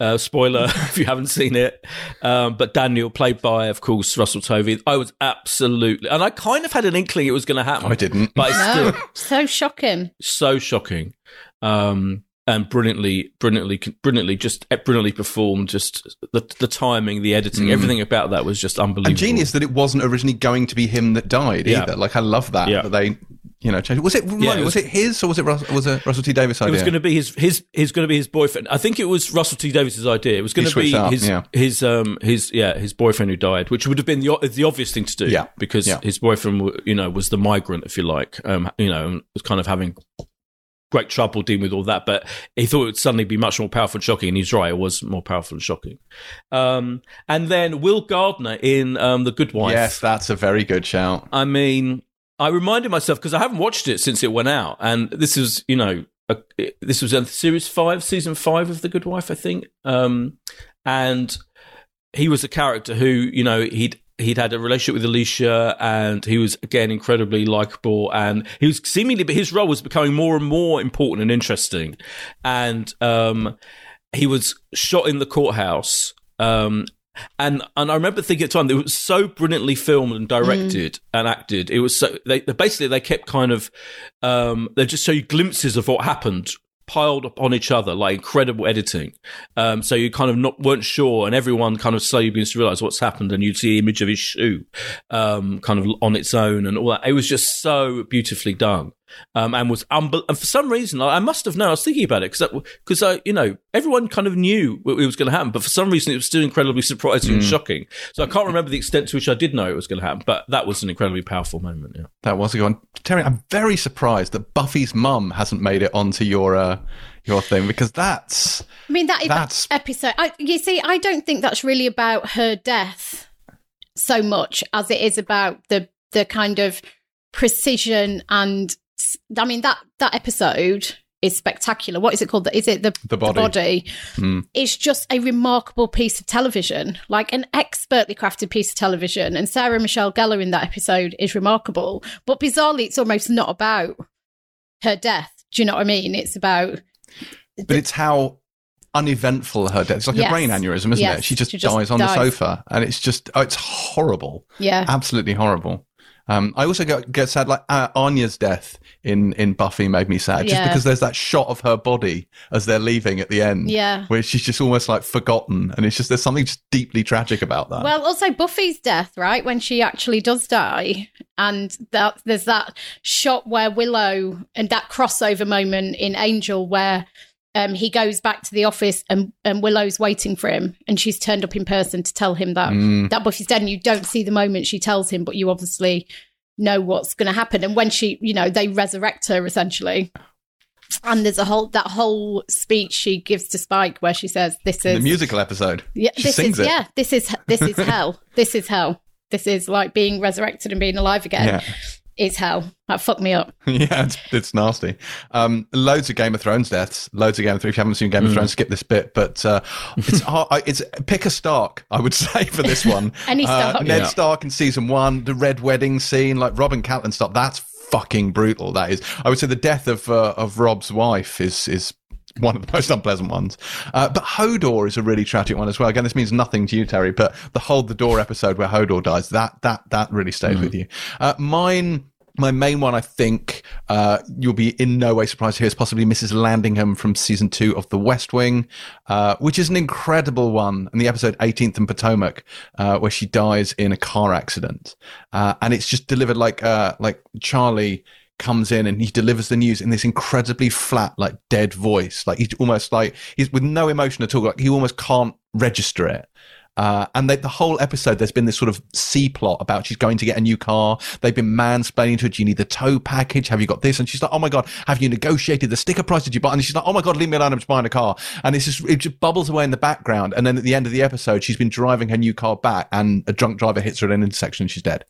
Uh, spoiler if you haven't seen it. Um, but Daniel, played by, of course, Russell Tovey, I was absolutely, and I kind of had an inkling it was going to happen. I didn't. But it's no, still so shocking. so shocking um, and brilliantly, brilliantly, brilliantly, just brilliantly performed. Just the the timing, the editing, Mm. everything about that was just unbelievable. And genius that it wasn't originally going to be him that died Yeah. either. Like I love that Yeah. that they, you know, changed. Was it? Yeah, it was, was- it his or was it Russell, was it Russell T Davies idea? It was going to be his his he's going to be his boyfriend. I think it was Russell T Davies's idea. It was going to be up, his yeah. his um his yeah his boyfriend who died, which would have been the the obvious thing to do. Yeah. because Yeah. his boyfriend you know was the migrant, if you like. Um, you know, was kind of having great trouble dealing with all that. But he thought it would suddenly be much more powerful and shocking, and he's right. It was more powerful and shocking. Um, and then Will Gardner in um the Good Wife. yes, that's a very good shout. I mean, I reminded myself because I haven't watched it since it went out, and this is, you know, a, this was in series five, season five of The Good Wife, I think. Um, and he was a character who, you know, he'd he'd had a relationship with Alicia, and he was again incredibly likable, and he was seemingly, but his role was becoming more and more important and interesting, and um, he was shot in the courthouse. Um, and and I remember thinking at the time it was so brilliantly filmed and directed and acted. It was so they they- basically they kept kind of um, they just show you glimpses of what happened piled upon each other like incredible editing. Um, so you kind of not weren't sure and everyone kind of slowly begins to realize what's happened and you'd see the image of his shoe um, kind of on its own and all that. It was just so beautifully done um, and was unbel- and for some reason I, I must have known I was thinking about it because because I you know everyone kind of knew what it was going to happen but for some reason it was still incredibly surprising and shocking so I can't remember the extent to which I did know it was going to happen but that was an incredibly powerful moment yeah That was a good one. Terry, I'm very surprised that Buffy's mum hasn't made it onto your uh, your thing because that's I mean, that That's- episode. I, you see, I don't think that's really about her death so much as it is about the the kind of precision and. I mean that that episode is spectacular. What is it called? Is it the The body. body? Hmm. It's just a remarkable piece of television, like an expertly crafted piece of television. And Sarah Michelle Gellar in that episode is remarkable. But bizarrely, it's almost not about her death. Do you know what I mean? It's about but it's how uneventful her death. It's like Yes. a brain aneurysm, isn't Yes. it? She just, She just dies on the sofa, and it's just oh, it's horrible, yeah. absolutely horrible. Um, I also get, get sad, like uh, Anya's death in, in Buffy made me sad, just Yeah. because there's that shot of her body as they're leaving at the end, Yeah. where she's just almost like forgotten, and it's just there's something just deeply tragic about that. Well, also Buffy's death, right? When she actually does die, and that there's that shot where Willow and that crossover moment in Angel where um, he goes back to the office and, and Willow's waiting for him, and she's turned up in person to tell him that Mm. that Buffy's dead. And you don't see the moment she tells him, but you obviously know what's going to happen. And when she, you know, they resurrect her essentially. And there's a whole that whole speech she gives to Spike where she says, "This is the musical episode, yeah, she this is it. yeah, this is this is hell. This is hell. This is like being resurrected and being alive again. Yeah. It's hell. That fucked me up. yeah, it's, it's nasty. Um, loads of Game of Thrones deaths. Loads of Game of Thrones. If you haven't seen Game of Thrones, skip this bit. But uh, it's hard, it's pick a Stark. I would say for this one. Any Uh, Stark. Ned Yeah. Stark in season one, the Red Wedding scene, like Robin Catelyn stuff. That's fucking brutal. That is, I would say the death of uh, of Robb's wife is is one of the most unpleasant ones. Uh, but Hodor is a really tragic one as well. Again, this means nothing to you, Terry, but the Hold the Door episode where Hodor dies, that that that really stays with you. Uh, mine my main one, I think, uh, you'll be in no way surprised to hear is possibly Mrs. Landingham from season two of The West Wing, uh, which is an incredible one. And the episode 18th and Potomac, uh, where she dies in a car accident. Uh, and it's just delivered like, uh, like Charlie comes in and he delivers the news in this incredibly flat, like dead voice. Like he's almost like he's with no emotion at all. Like he almost can't register it. Uh, and they, the whole episode, there's been this sort of C plot about she's going to get a new car. They've been mansplaining to her, do you need the tow package? Have you got this? And she's like, oh my God, have you negotiated the sticker price? Did you buy? And she's like, oh my God, leave me alone. I'm just buying a car. And it's just, it just bubbles away in the background. And then at the end of the episode, she's been driving her new car back and a drunk driver hits her at an intersection and she's dead.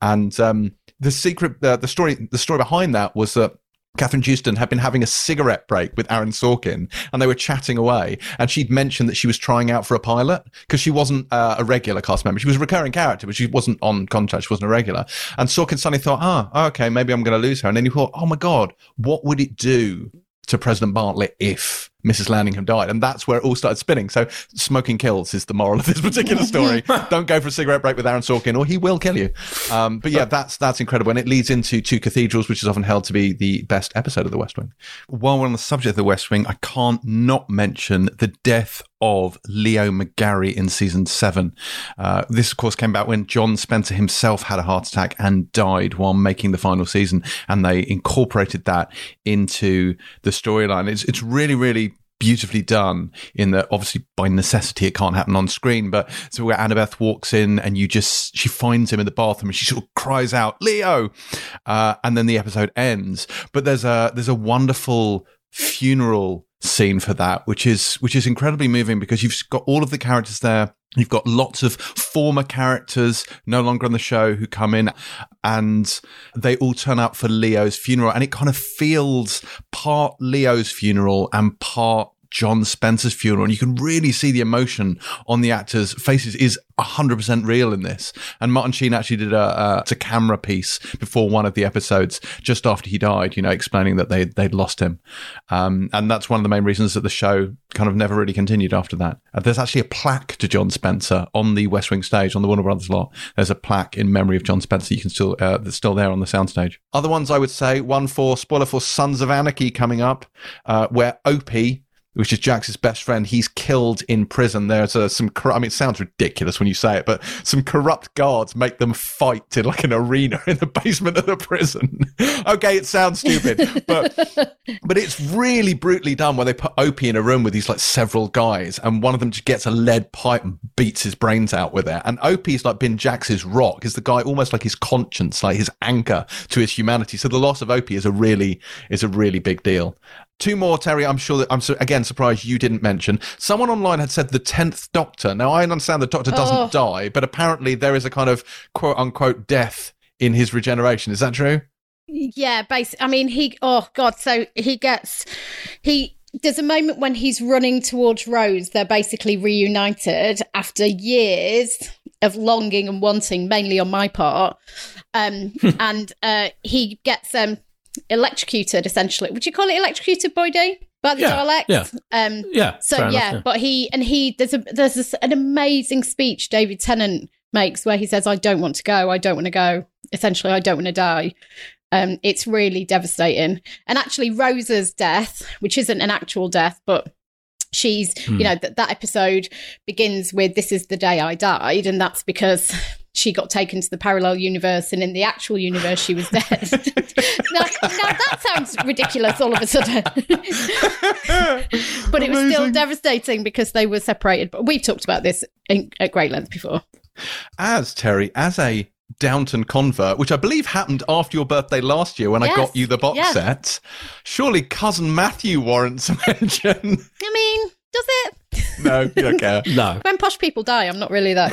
And, um, the secret, uh, the story, the story behind that was that Kathryn Joosten had been having a cigarette break with Aaron Sorkin and they were chatting away. And she'd mentioned that she was trying out for a pilot because she wasn't uh, a regular cast member. She was a recurring character, but she wasn't on contract. She wasn't a regular. And Sorkin suddenly thought, ah, okay, maybe I'm going to lose her. And then he thought, oh my God, what would it do to President Bartlet if Mrs. Landingham died. And that's where it all started spinning. So smoking kills is the moral of this particular story. Don't go for a cigarette break with Aaron Sorkin or he will kill you. Um, but yeah, that's, that's incredible. And it leads into Two Cathedrals, which is often held to be the best episode of The West Wing. While we're on the subject of The West Wing, I can't not mention the death of Leo McGarry in season seven. Uh, this, of course, came about when John Spencer himself had a heart attack and died while making the final season, and they incorporated that into the storyline. It's it's really really beautifully done in that obviously by necessity it can't happen on screen but so where annabeth walks in and you just she finds him in the bathroom and she sort of cries out leo! Uh, and then the episode ends. But there's a there's a wonderful funeral scene for that which is which is incredibly moving because you've got all of the characters there You've got lots of former characters no longer on the show who come in and they all turn up for Leo's funeral. And it kind of feels part Leo's funeral and part John Spencer's funeral. And you can really see the emotion on the actors' faces is 100% real in this. And Martin Sheen actually did a, a, camera piece before one of the episodes just after he died, you know, explaining that they, they'd lost him. Um, and that's one of the main reasons that the show kind of never really continued after that. Uh, there's actually a plaque to John Spencer on the West Wing stage on the Warner Brothers lot. There's a plaque in memory of John Spencer. You can still, uh, that's still there on the soundstage. Other ones I would say, one for spoiler for Sons of Anarchy coming up, uh, where Opie, which is Jax's best friend, he's killed in prison. There's uh, some, I mean, it sounds ridiculous when you say it, but some corrupt guards make them fight in like an arena in the basement of the prison. okay, it sounds stupid, but but it's really brutally done where they put Opie in a room with these like several guys, and one of them just gets a lead pipe and beats his brains out with it. And Opie's like been Jax's rock, is the guy almost like his conscience, like his anchor to his humanity. So the loss of Opie is a really is a really big deal. Two more, Terry. I'm sure that I'm so, again surprised you didn't mention. Someone online had said the tenth Doctor. Now I understand the Doctor doesn't oh. die, but apparently there is a kind of quote unquote death in his regeneration. Is that true? Yeah, basically. I mean, he. Oh God. So he gets he. There's a moment when he's running towards Rose. They're basically reunited after years of longing and wanting, mainly on my part. Um, and uh, he gets um electrocuted essentially. Would you call it electrocuted, Boydie? By the yeah, Daleks? Yeah. Um, yeah. So yeah, enough, yeah, but he and he there's a there's this, an amazing speech David Tennant makes where he says, "I don't want to go. I don't want to go. Essentially, I don't want to die." Um, it's really devastating. And actually, Rosa's death, which isn't an actual death, but she's hmm. you know that that episode begins with "This is the day I died," and that's because she got taken to the parallel universe and in the actual universe she was dead. now, now, that sounds ridiculous all of a sudden. but it was still devastating because they were separated. But we've talked about this in, at great length before. As Terry, as a Downton convert, which I believe happened after your birthday last year when yes, I got you the box yes. set. Surely cousin Matthew warrants a mention. I mean, does it? No, you don't care. no. When posh people die, I'm not really that,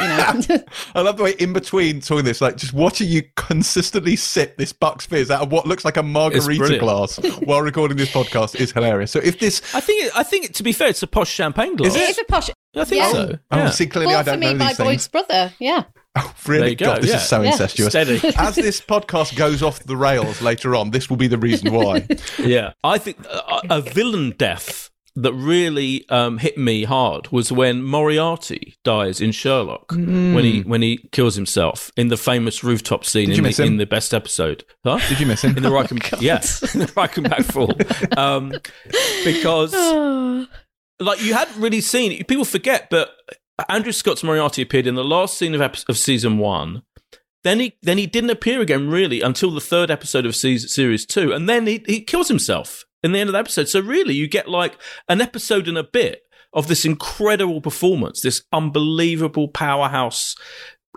you know. I love the way in between talking this, like just watching you consistently sip this Bucks Fizz out of what looks like a margarita glass while recording this podcast is hilarious. So if this, I think, it, I think to be fair, it's a posh champagne glass. Is it? It's a posh. I think yeah. so. Oh, yeah. see, clearly Bought I don't for me know by these Boyd's things. brother. Yeah. Oh, really? Go, God, this yeah. is so Yeah. incestuous. Steady. As this podcast goes off the rails later on, this will be the reason why. Yeah, I think a, a villain death that really um, hit me hard was when Moriarty dies in Sherlock when he when he kills himself in the famous rooftop scene in the, in the best episode. Huh? Did you miss him? in the Reichenbach, yeah, in the Reichenbach fall, um, because like you hadn't really seen people forget, but Andrew Scott's Moriarty appeared in the last scene of ep- of season one. Then he then he didn't appear again really until the third episode of season, series two, and then he he kills himself in the end of the episode. So really, you get like an episode and a bit of this incredible performance, this unbelievable powerhouse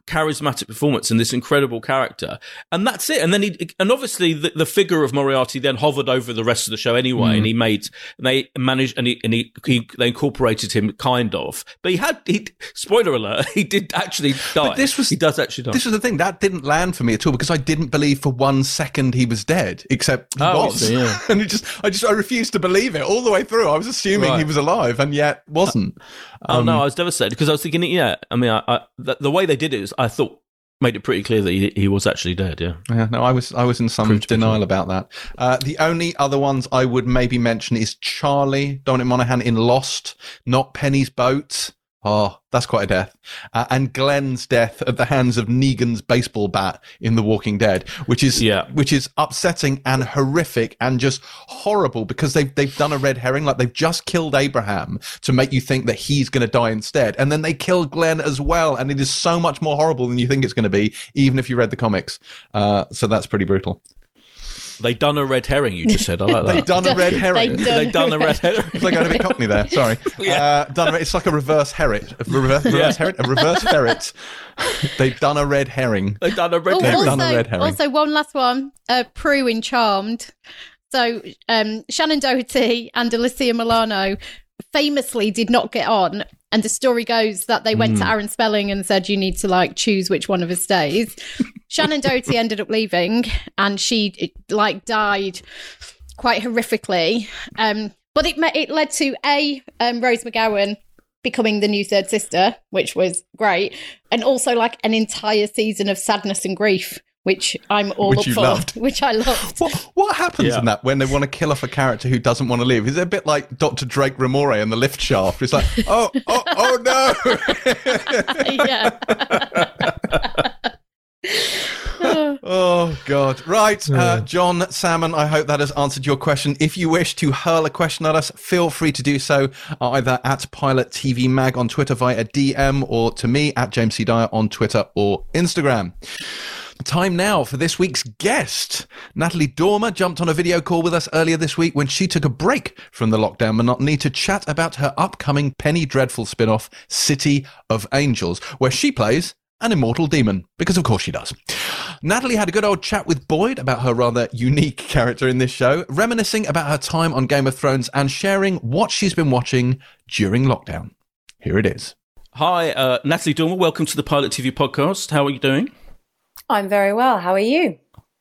charismatic performance and this incredible character and that's it and then he and obviously the, the figure of moriarty then hovered over the rest of the show anyway and he made and they managed and he and he, he they incorporated him kind of but he had he spoiler alert he did actually die this was- he does actually die This was the thing that didn't land for me at all because I didn't believe for one second he was dead, except he Oh, was, yeah. and it just, I just, I refused to believe it all the way through. I was assuming Right. he was alive, and yet wasn't. oh Um, no i was devastated because i was thinking yeah i mean i, I the, the way they did it i thought made it pretty clear that he, he was actually dead yeah Yeah, no, I was I was in some Proved denial about that. Uh, the only other ones I would maybe mention is Charlie Dominic Monaghan in Lost, not Penny's boat. Oh, that's quite a death. Uh, and Glenn's death at the hands of Negan's baseball bat in The Walking Dead, which is Yeah. which is upsetting and horrific and just horrible because they've they've done a red herring, like they've just killed Abraham to make you think that he's going to die instead, and then they kill Glenn as well, and it is so much more horrible than you think it's going to be, even if you read the comics. Uh, so that's pretty brutal. They done a red herring you just said i like that They've done a red herring. They they done a red herring It's like going a bit cockney there. Sorry. Uh, done a, it's like a reverse herret. A reverse, reverse herret. A reverse ferret. They've done a red herring. They've done a red Oh, They've herring done a red herring. also, one last one. Uh, Prue in Charmed. So, um, Shannen Doherty and Alyssa Milano famously did not get on. And the story goes that they went to Hmm. Aaron Spelling and said, you need to like choose which one of us stays. Shannen Doherty ended up leaving and she like died quite horrifically. Um, but it, it led to A, um, Rose McGowan becoming the new third sister, which was great, and also like an entire season of sadness and grief, which I'm all Which up you for, loved. which I loved. What what happens Yeah. in that when they want to kill off a character who doesn't want to live? Is it a bit like Dr. Drake Ramoray in the lift shaft? It's like, oh, oh, oh no. yeah. Oh God! Right, uh, John Salmon. I hope that has answered your question. If you wish to hurl a question at us, feel free to do so either at Pilot TV Mag on Twitter via DM or to me at James C Dyer on Twitter or Instagram. Time now for this week's guest. Natalie Dormer jumped on a video call with us earlier this week when she took a break from the lockdown monotony to chat about her upcoming Penny Dreadful spin off, City of Angels, where she plays an immortal demon, because of course she does. Natalie had a good old chat with Boyd about her rather unique character in this show, reminiscing about her time on Game of Thrones and sharing what she's been watching during lockdown. Here it is. Hi, uh, Natalie Dormer. Welcome to the Pilot TV podcast. How are you doing? I'm very well. How are you?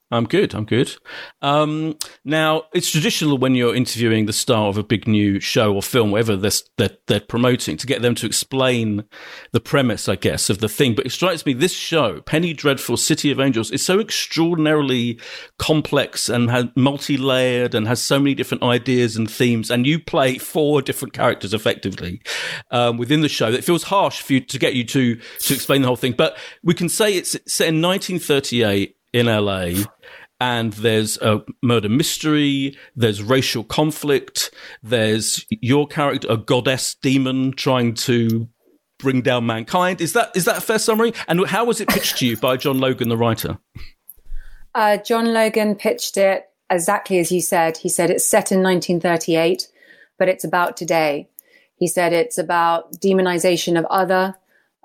I'm good. I'm good. Um, now, it's traditional when you're interviewing the star of a big new show or film, whatever they're, they're, they're promoting, to get them to explain the premise, I guess, of the thing. But it strikes me this show, Penny Dreadful City of Angels, is so extraordinarily complex and multi-layered and has so many different ideas and themes. And you play four different characters effectively um, within the show. It feels harsh for you to get you to to explain the whole thing. But we can say it's set in 1938 in LA and there's a murder mystery, there's racial conflict, there's your character, a goddess demon trying to bring down mankind. Is that is that a fair summary? And how was it pitched to you by John Logan, the writer? Uh, John Logan pitched it exactly as you said. He said it's set in 1938, but it's about today. He said it's about demonization of other,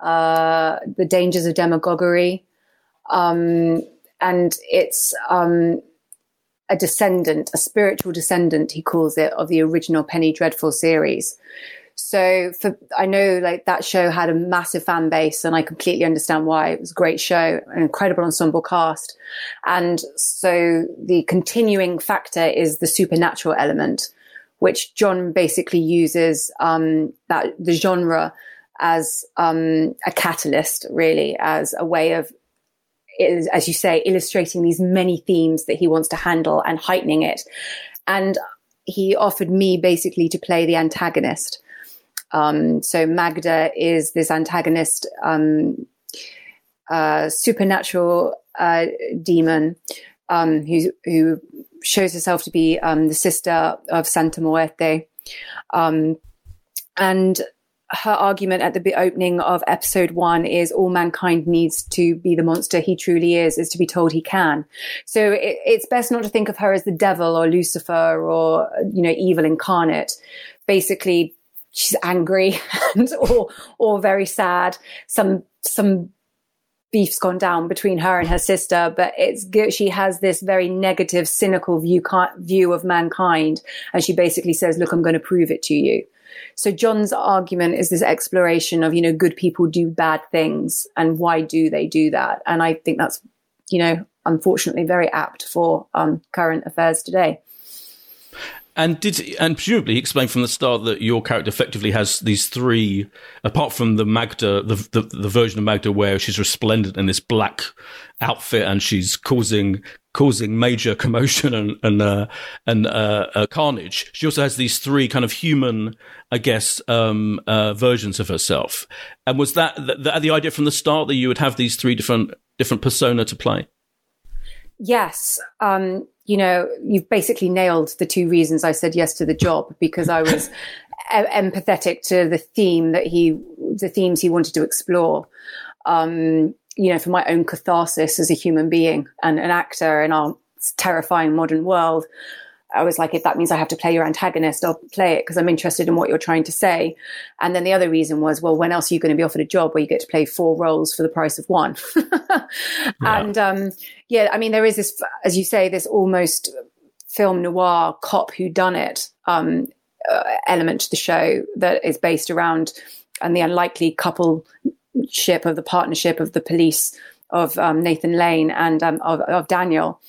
uh, the dangers of demagoguery, um, and it's um, a descendant, a spiritual descendant, he calls it, of the original Penny Dreadful series. So for I know like that show had a massive fan base and I completely understand why. It was a great show, an incredible ensemble cast. And so the continuing factor is the supernatural element, which John basically uses um, that the genre as um, a catalyst, really, as a way of, as you say, illustrating these many themes that he wants to handle and heightening it. And he offered me basically to play the antagonist. Um, so Magda is this antagonist, um, uh, supernatural uh, demon um, who who shows herself to be um, the sister of Santa Muerte, um, and her argument at the opening of episode one is all mankind needs to be the monster he truly is, is to be told he can. So it, it's best not to think of her as the devil or Lucifer or, you know, evil incarnate. Basically, she's angry and, or, or very sad. Some, some beef's gone down between her and her sister, but it's good. She has this very negative, cynical view, view of mankind. And she basically says, look, I'm going to prove it to you. So John's argument is this exploration of, you know, good people do bad things and why do they do that? And I think that's, you know, unfortunately very apt for um, current affairs today. And did and presumably he explained from the start that your character effectively has these three, apart from the Magda, the, the, the version of Magda where she's resplendent in this black outfit and she's causing causing major commotion and and uh, and uh, uh, carnage. She also has these three kind of human, I guess, um, uh, versions of herself. And was that the, the idea from the start that you would have these three different different persona to play? Yes. Um, you know, you've basically nailed the two reasons I said yes to the job because I was empathetic to the theme that he, the themes he wanted to explore. Um, you know, for my own catharsis as a human being and an actor in our terrifying modern world. I was like, if that means I have to play your antagonist, I'll play it because I'm interested in what you're trying to say. And then the other reason was, well, when else are you going to be offered a job where you get to play four roles for the price of one? yeah. And um, yeah, I mean, there is this, as you say, this almost film noir cop who done it um, uh, element to the show that is based around and the unlikely couple ship of the partnership of the police of um, Nathan Lane and um, of, of, Daniel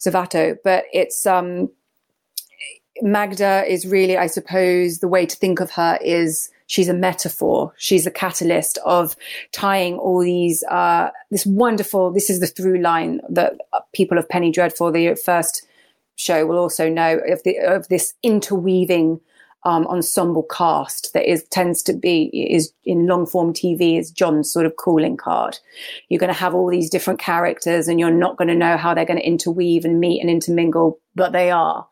Zovatto. But it's um, Magda is really, I suppose, the way to think of her is she's a metaphor. She's a catalyst of tying all these, uh, this wonderful, this is the through line that people of Penny Dreadful, the first show, will also know of, the, of this interweaving um, ensemble cast that is tends to be is in long form TV is John's sort of calling card. You're going to have all these different characters, and you're not going to know how they're going to interweave and meet and intermingle, but they are.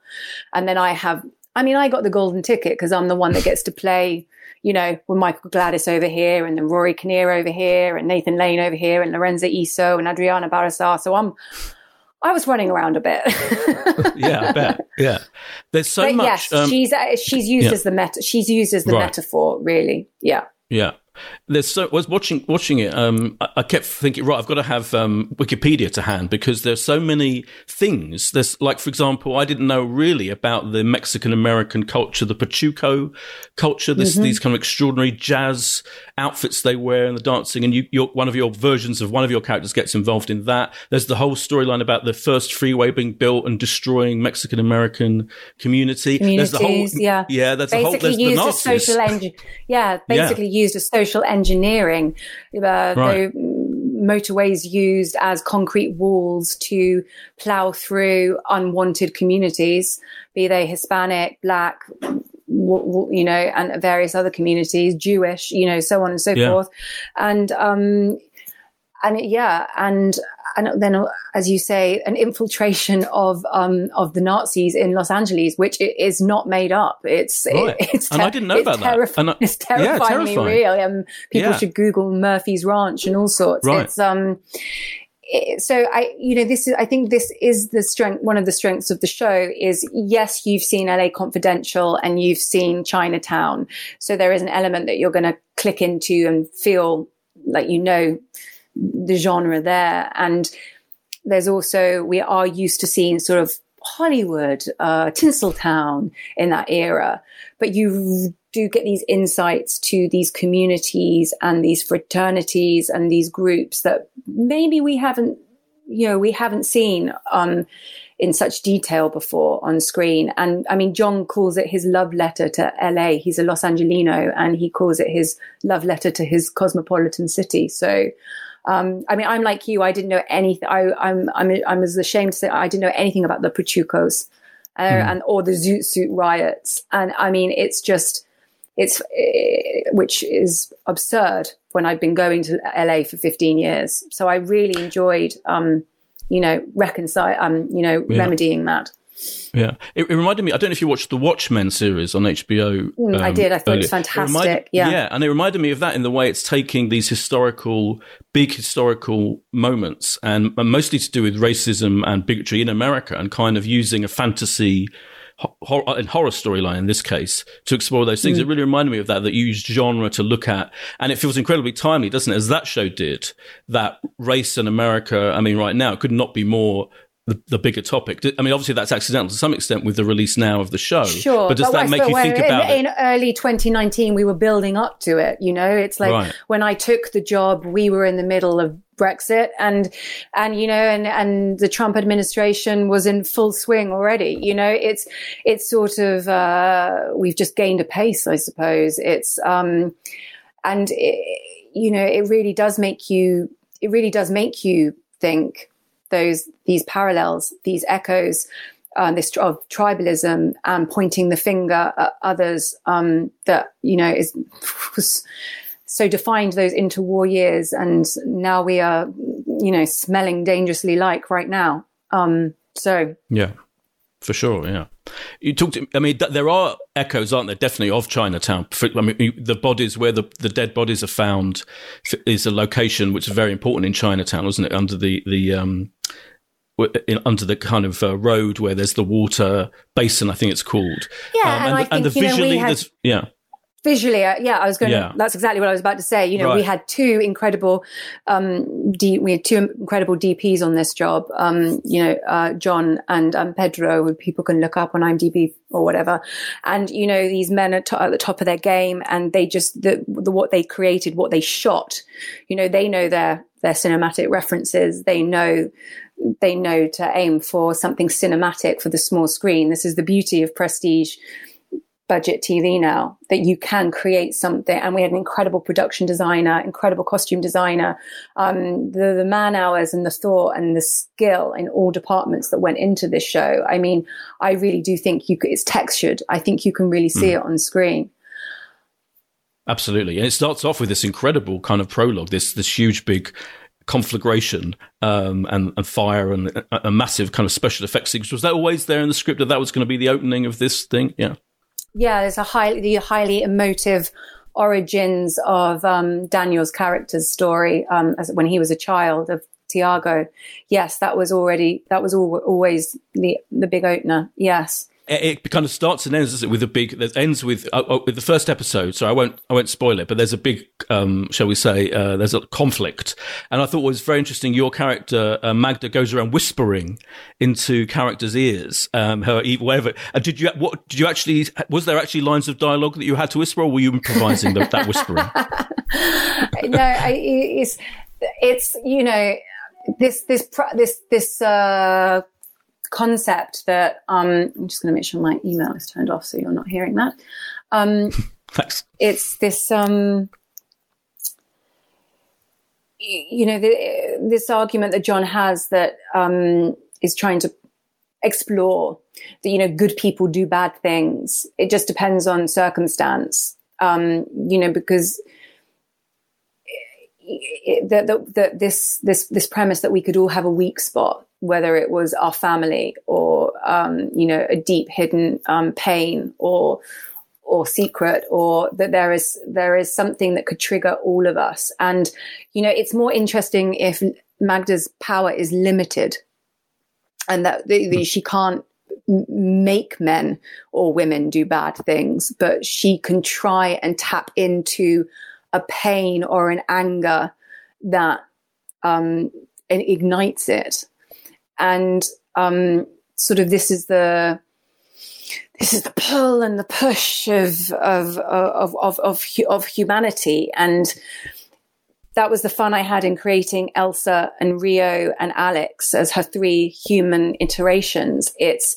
And then I have, I mean, I got the golden ticket because I'm the one that gets to play. You know, with Michael Gladis over here, and then Rory Kinnear over here, and Nathan Lane over here, and Lorenza Izzo and Adriana Barraza. So I'm I was running around a bit. yeah, I bet. Yeah, there's so but much. Yes, um, she's uh, she's used yeah. as the meta. She's used as the right. metaphor, really. Yeah. Yeah there's so I was watching watching it. Um, I, I, kept thinking, right, I've got to have um, Wikipedia to hand because there's so many things. There's like, for example, I didn't know really about the Mexican American culture, the Pachuco culture. This mm-hmm. these kind of extraordinary jazz outfits they wear and the dancing. And you, one of your versions of one of your characters gets involved in that. There's the whole storyline about the first freeway being built and destroying Mexican American community. Communities, there's the whole, yeah, yeah. There's basically the whole. There's used the as social engine. Yeah, basically yeah. used as social social engineering. Uh, right. motorways used as concrete walls to plow through unwanted communities, be they Hispanic, Black, you know, and various other communities, Jewish, you know, so on and so yeah. forth. And, um, and yeah, and and then, as you say, an infiltration of um, of the Nazis in Los Angeles, which is not made up. It's right. it, it's ter- and I didn't know about terrif- that. I, it's terrifyingly yeah, terrifying. real. Um, people yeah. should Google Murphy's Ranch and all sorts. Right. It's um. so I, you know, this is, I think this is the strength, one of the strengths of the show is yes, you've seen LA Confidential and you've seen Chinatown. So there is an element that you're going to click into and feel like, you know, the genre there. And there's also, we are used to seeing sort of Hollywood, uh, Tinseltown in that era, but you do get these insights to these communities and these fraternities and these groups that maybe we haven't, you know, we haven't seen, um, in such detail before on screen. And I mean, John calls it his love letter to LA. He's a Los Angelino and he calls it his love letter to his cosmopolitan city. So, um, I mean, I'm like you. I didn't know anything. I, I'm, I'm, I'm as ashamed to say I didn't know anything about the Pachucos uh, mm. and or the Zoot Suit riots. And I mean, it's just, it's, uh, which is absurd when I've been going to LA for 15 years. So I really enjoyed, um, you know, reconcile, um, you know, yeah. remedying that. Yeah, it, it, reminded me. I don't know if you watched the Watchmen series on HBO. Mm, um, I did. I thought earlier. it was fantastic. It reminded, yeah, yeah, and it reminded me of that in the way it's taking these historical, big historical moments, and, and mostly to do with racism and bigotry in America, and kind of using a fantasy horror, and horror storyline in this case to explore those things. Mm. It really reminded me of that, that you used genre to look at. And it feels incredibly timely, doesn't it? As that show did, that race in America, I mean, right now, it could not be more the, the, bigger topic. I mean, obviously that's accidental to some extent with the release now of the show. Sure, but does but that make you think in, about in, it? In early 2019, we were building up to it. You know, it's like right. when I took the job, we were in the middle of Brexit and, and, you know, and, and the Trump administration was in full swing already. You know, it's, it's sort of, uh, we've just gained a pace, I suppose. It's, um, and, it, you know, it really does make you, it really does make you think, those these parallels, these echoes, uh, this of tribalism and pointing the finger at others um, that you know is so defined those interwar years, and now we are you know smelling dangerously like right now. Um, so yeah, for sure, yeah. You talked. I mean, there are echoes, aren't there? Definitely of Chinatown. I mean, the bodies where the, the dead bodies are found is a location which is very important in Chinatown, isn't it? Under the the um, in, under the kind of uh, road where there's the water basin, I think it's called. Yeah, um, and, and, I think, and the visually, know, had, yeah visually uh, yeah i was going yeah. to that's exactly what i was about to say. You know right. we had two incredible um D, we had two incredible dps on this job. Um you know uh, john and um, pedro who people can look up on imdb or whatever. And you know these men are at the top of their game and they just the, the what they created what they shot you know they know their their cinematic references. They know they know to aim for something cinematic for the small screen. This is the beauty of prestige budget TV now that you can create something. And we had an incredible production designer, incredible costume designer, um, the, the man hours and the thought and the skill in all departments that went into this show. I mean, I really do think you could, it's textured. I think you can really see mm. it on screen. Absolutely. And it starts off with this incredible kind of prologue, this, this huge, big conflagration um, and, and, fire and a, a, massive kind of special effects sequence. Was that always there in the script that that was going to be the opening of this thing? Yeah yeah, there's a highly the highly emotive origins of um, Daniel's character's story um, as when he was a child of Tiago. Yes, that was already that was all, always the the big opener. Yes it kind of starts and ends with a big. It ends with uh, uh, with the first episode. So I won't I won't spoil it, but there's a big, um, shall we say, uh, there's a conflict, and I thought it was very interesting. Your character uh, Magda goes around whispering into characters' ears, um, her whatever. Did you what did you actually was there actually lines of dialogue that you had to whisper, or were you improvising the, that whispering? no, I, it's it's you know this this this this uh, concept that um, I'm just going to make sure my email is turned off so you're not hearing that. Um, Thanks. It's this, um, you know, the, this argument that John has that um, is trying to explore that you know good people do bad things. It just depends on circumstance. Um, you know, because the, the, the, this this this premise that we could all have a weak spot whether it was our family or um, you know a deep hidden um, pain or or secret or that there is there is something that could trigger all of us. And you know it's more interesting if magda's power is limited and that she can't make men or women do bad things but she can try and tap into a pain or an anger that um, ignites it and um, sort of this is the this is the pull and the push of of of of of, of humanity and that was the fun I had in creating Elsa and Rio and Alex as her three human iterations. It's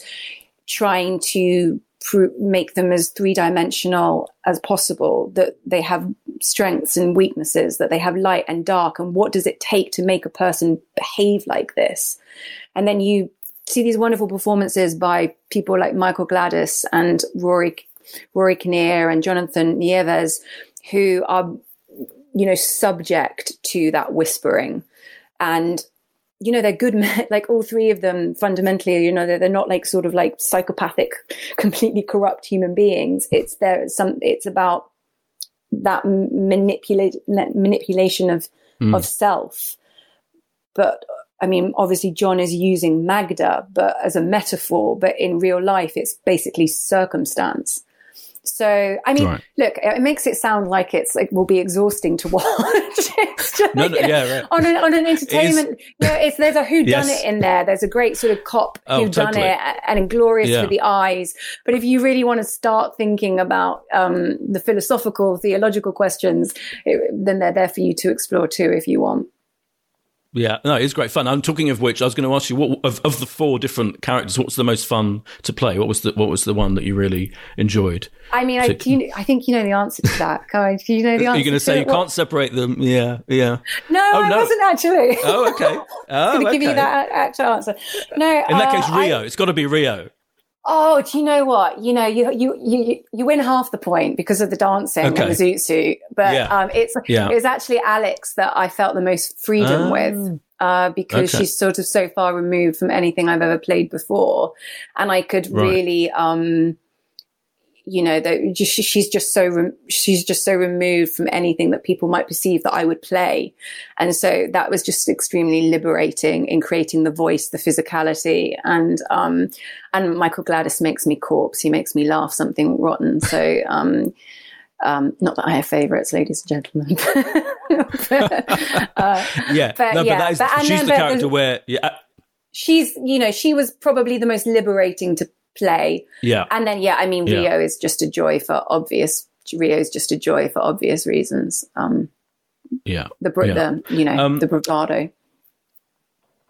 trying to pr- make them as three dimensional as possible, that they have strengths and weaknesses, that they have light and dark. And what does it take to make a person behave like this? And then you see these wonderful performances by people like Michael Gladis and Rory, Rory Kinnear and Jonathan Nieves, who are you know, subject to that whispering. And, you know, they're good men, like all three of them fundamentally, you know, they're, they're not like sort of like psychopathic, completely corrupt human beings. It's there, some, it's about that manipulate, manipulation of, mm. of self. But I mean, obviously John is using Magda, but as a metaphor, but in real life, it's basically circumstance. So, I mean, right. look, it makes it sound like it's like will be exhausting to watch. it's just, no, no, yeah, right. on, an, on an entertainment, you know, it's, there's a who done yes. it in there. There's a great sort of cop oh, who done totally. it and glorious yeah. for the eyes. But if you really want to start thinking about um, the philosophical, theological questions, it, then they're there for you to explore too, if you want. Yeah, no, it's great fun. I'm talking of which I was going to ask you what of, of the four different characters, what's the most fun to play? What was the what was the one that you really enjoyed? I mean, I, you, I think you know the answer to that. Can do you know the answer? You're going to say you can't separate them. Yeah, yeah. No, oh, I no. wasn't actually. Oh, okay. Oh, I'm going to okay. give you that actual answer. No, in that uh, case, Rio. I, it's got to be Rio. Oh, do you know what? You know, you you you you win half the point because of the dancing okay. and the zoot suit, but yeah. um, it's yeah. it was actually Alex that I felt the most freedom with ah uh, because okay. she's sort of so far removed from anything I've ever played before, and I could right. really, um, you know, that she's just so re- she's just so removed from anything that people might perceive that I would play, and so that was just extremely liberating in creating the voice, the physicality, and um, and Michael Gladis makes me corpse. He makes me laugh something rotten. So. Um, um, not that I have favourites, ladies and gentlemen. but, uh, yeah, but, no, yeah, but that is, but, she's the character where yeah. she's you know she was probably the most liberating to play. Yeah, and then yeah, I mean Rio yeah. is just a joy for obvious. Rio is just a joy for obvious reasons. Um, yeah, the, yeah. the you know um, the bravado.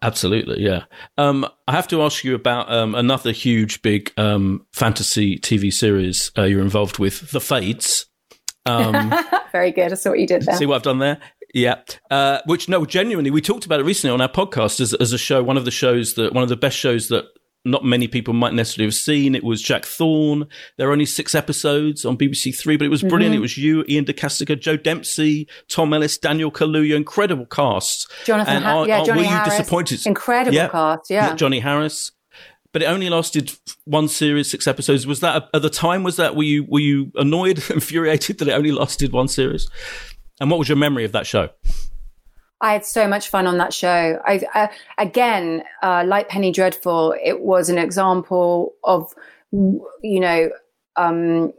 Absolutely, yeah. Um, I have to ask you about um, another huge, big um, fantasy TV series uh, you're involved with, The Fades. Um, Very good. I saw what you did there. See what I've done there? Yeah. Uh, which, no, genuinely, we talked about it recently on our podcast as, as a show, one of the shows that, one of the best shows that not many people might necessarily have seen. It was Jack Thorne. There are only six episodes on BBC Three, but it was brilliant. Mm-hmm. It was you, Ian De Caestecker, Joe Dempsie, Tom Ellis, Daniel Kaluuya, incredible cast. Jonathan, ha- are, yeah, Johnny were Harris. you disappointed? Incredible yeah. cast, yeah. Johnny Harris but it only lasted one series, six episodes. Was that at the time? Was that were you were you annoyed, infuriated that it only lasted one series? And what was your memory of that show? I had so much fun on that show. I, uh, again, uh, like Penny Dreadful, it was an example of, you know, um,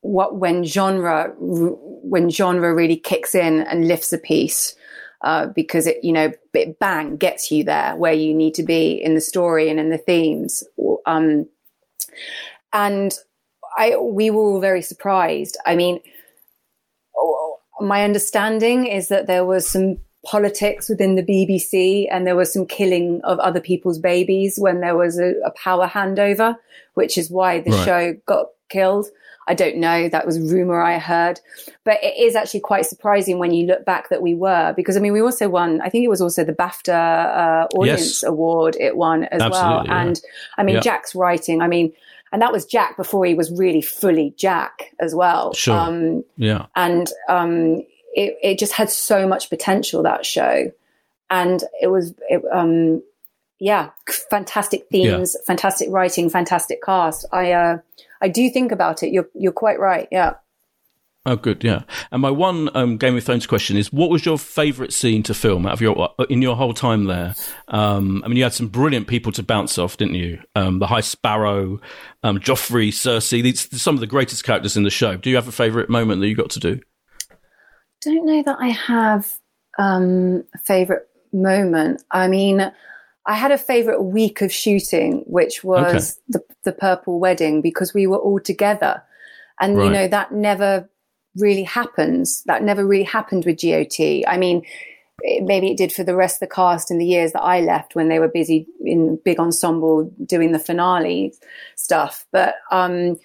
what when genre when genre really kicks in and lifts a piece uh, because it you know it bang gets you there where you need to be in the story and in the themes um, and I we were all very surprised. I mean, my understanding is that there was some politics within the BBC and there was some killing of other people's babies when there was a, a power handover, which is why the right. show got killed. I don't know. That was rumor I heard, but it is actually quite surprising when you look back that we were because I mean we also won. I think it was also the BAFTA uh, Audience yes. Award. It won as Absolutely, well, yeah. and I mean yeah. Jack's writing. I mean, and that was Jack before he was really fully Jack as well. Sure. Um, yeah. And um, it, it just had so much potential that show and it was it, um yeah fantastic themes yeah. fantastic writing fantastic cast i uh i do think about it you're you're quite right yeah Oh, good, yeah. And my one um, Game of Thrones question is: What was your favourite scene to film out of your uh, in your whole time there? Um, I mean, you had some brilliant people to bounce off, didn't you? Um, the High Sparrow, um, Joffrey, Cersei. These some of the greatest characters in the show. Do you have a favourite moment that you got to do? Don't know that I have um, a favorite moment. I mean, I had a favorite week of shooting, which was okay. the the purple wedding because we were all together, and right. you know that never really happens. That never really happened with GOT. I mean, it, maybe it did for the rest of the cast in the years that I left when they were busy in big ensemble doing the finale stuff. But um,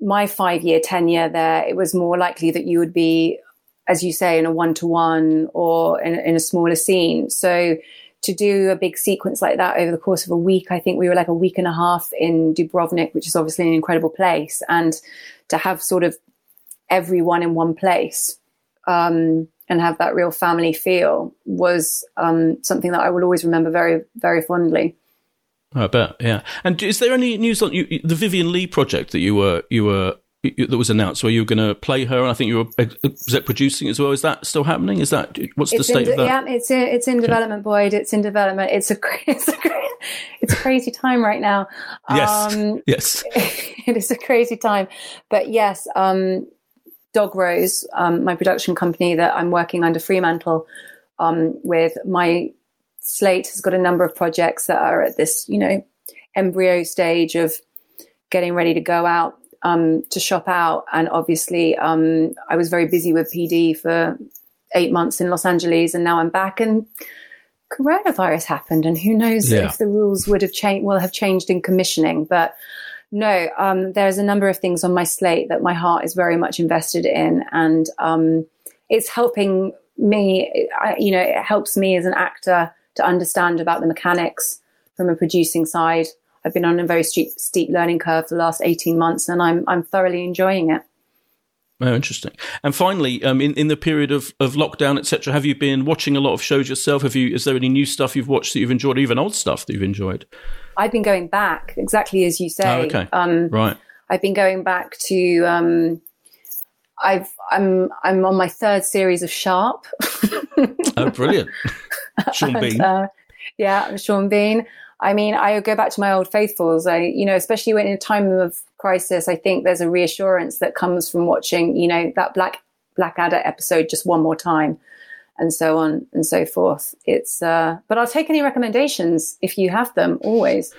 my five year tenure there, it was more likely that you would be, as you say, in a one to one or in, in a smaller scene. So to do a big sequence like that over the course of a week, I think we were like a week and a half in Dubrovnik, which is obviously an incredible place. And to have sort of everyone in one place um, and have that real family feel was um, something that I will always remember very, very fondly. I bet, yeah. And is there any news on you, the Vivien Leigh project that you were you were that was announced where you were going to play her? And I think you were was it producing as well. Is that still happening? Is that what's it's the state in, of that? Yeah, it's in, it's in development, Boyd. It's in development. It's a it's a, it's a crazy time right now. Yes, um, yes, it is a crazy time. But yes, um, Dog Rose, um, my production company that I'm working under Fremantle um, with, my slate has got a number of projects that are at this, you know, embryo stage of getting ready to go out um, to shop out. And obviously, um, I was very busy with PD for eight months in Los Angeles, and now I'm back. And coronavirus happened, and who knows yeah. if the rules would have changed, will have changed in commissioning. But no, um, there's a number of things on my slate that my heart is very much invested in, and um, it's helping me. I, you know, it helps me as an actor to understand about the mechanics from a producing side. I've been on a very steep, steep learning curve for the last 18 months and I'm, I'm thoroughly enjoying it. Oh, interesting. And finally, um, in, in the period of, of lockdown, etc., have you been watching a lot of shows yourself? Have you? Is there any new stuff you've watched that you've enjoyed, or even old stuff that you've enjoyed? I've been going back exactly as you say. Oh, okay. Um, right. I've been going back to. Um, I've I'm I'm on my third series of Sharpe. oh, brilliant! Sean Bean. Uh, yeah, Sean Bean. I mean, I go back to my old faithfuls. I, you know, especially when in a time of crisis, I think there's a reassurance that comes from watching, you know, that Black Blackadder episode just one more time, and so on and so forth. It's, uh, but I'll take any recommendations if you have them. Always.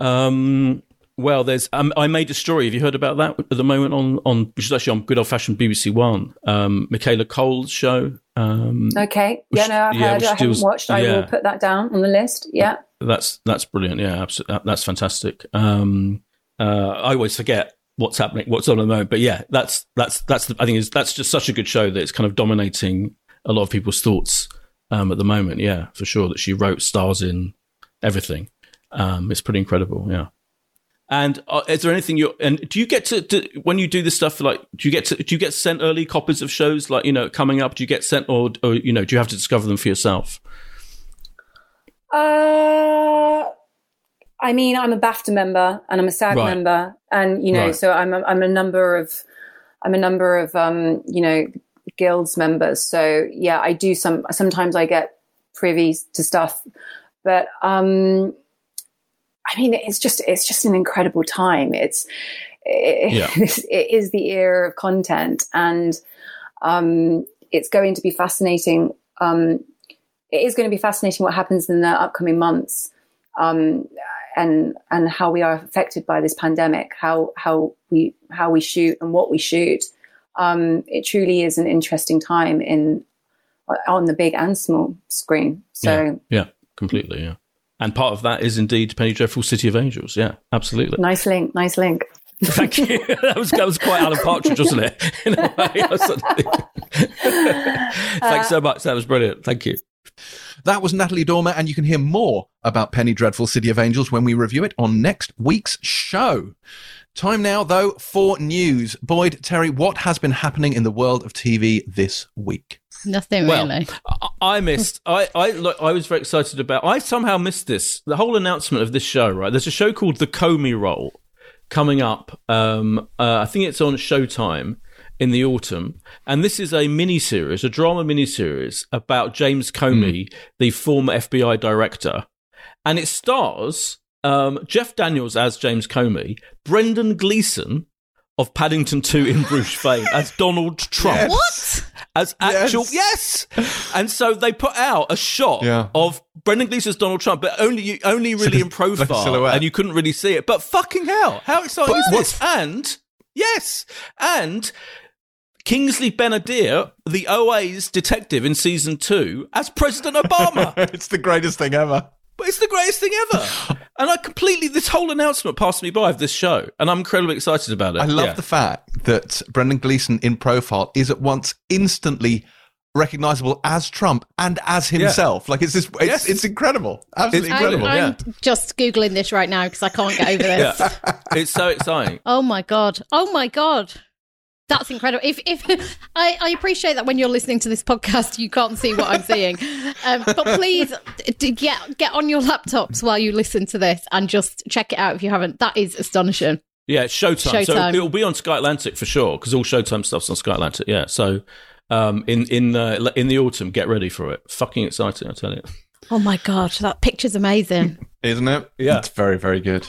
Um, well, there's. Um, I made a story. Have you heard about that at the moment on on which is actually on good old fashioned BBC One? Um, Michaela Coel's show. Um, okay. Yeah, no, I've yeah, heard. I haven't watched. I yeah. will put that down on the list. Yeah. That's that's brilliant. Yeah, absolutely. That's fantastic. Um, uh, I always forget what's happening, what's on at the moment. But yeah, that's that's that's. The, I think is that's just such a good show that it's kind of dominating a lot of people's thoughts um, at the moment. Yeah, for sure. That she wrote, stars in everything. Um, it's pretty incredible. Yeah. And uh, is there anything you and do you get to, when you do this stuff like do you get to do you get sent early copies of shows like you know coming up? Do you get sent or or you know do you have to discover them for yourself? Uh, I mean, I'm a BAFTA member and I'm a SAG right. member, and you know, right. so I'm a, I'm a number of I'm a number of um, you know guilds members. So yeah, I do some. Sometimes I get privy to stuff, but um, I mean, it's just it's just an incredible time. It's it, yeah. it is the era of content, and um, it's going to be fascinating. Um, it is going to be fascinating what happens in the upcoming months, um, and and how we are affected by this pandemic. How how we how we shoot and what we shoot. Um, it truly is an interesting time in on the big and small screen. So yeah, yeah completely. Yeah. And part of that is indeed Penny Dreadful City of Angels. Yeah, absolutely. Nice link. Nice link. Thank you. that was that was quite Alan Partridge, wasn't it? In a way. Thanks so much. That was brilliant. Thank you. That was Natalie Dormer, and you can hear more about Penny Dreadful City of Angels when we review it on next week's show. Time now, though, for news. Boyd, Terry, what has been happening in the world of TV this week? Nothing well, really. I missed. I I look, I was very excited about. I somehow missed this. The whole announcement of this show. Right. There's a show called The Comey Rule coming up. Um, uh, I think it's on Showtime in the autumn, and this is a mini series, a drama mini series about James Comey, mm. the former FBI director, and it stars um, Jeff Daniels as James Comey, Brendan Gleeson of Paddington 2 in Bruges fame as Donald Trump. Yes. What? As actual, yes. yes. And so they put out a shot yeah. of Brendan Gleeson's Donald Trump, but only only really in profile, and you couldn't really see it. But fucking hell, how exciting but is this? And yes, and Kingsley Ben-Adir, the OA's detective in season two, as President Obama. it's the greatest thing ever. But it's the greatest thing ever. And I completely, this whole announcement passed me by of this show, and I'm incredibly excited about it. I love Yeah. the fact that Brendan Gleeson in profile is at once instantly recognizable as Trump and as himself. Like it's this, it's, Yes. it's incredible, absolutely It's I'm, incredible. I'm just googling this right now because I can't get over this. Yeah. it's so exciting. Oh my god! Oh my god! That's incredible. If if I, I appreciate that when you're listening to this podcast, you can't see what I'm seeing, um, but please d- get get on your laptops while you listen to this and just check it out if you haven't. That is astonishing. Yeah, it's Showtime. So Showtime. it'll be on Sky Atlantic for sure because all Showtime stuff's on Sky Atlantic. Yeah, so um, in in uh, in the autumn, get ready for it. Fucking exciting, I tell you. Oh my god, that picture's amazing. Isn't it? Yeah. It's very, very good.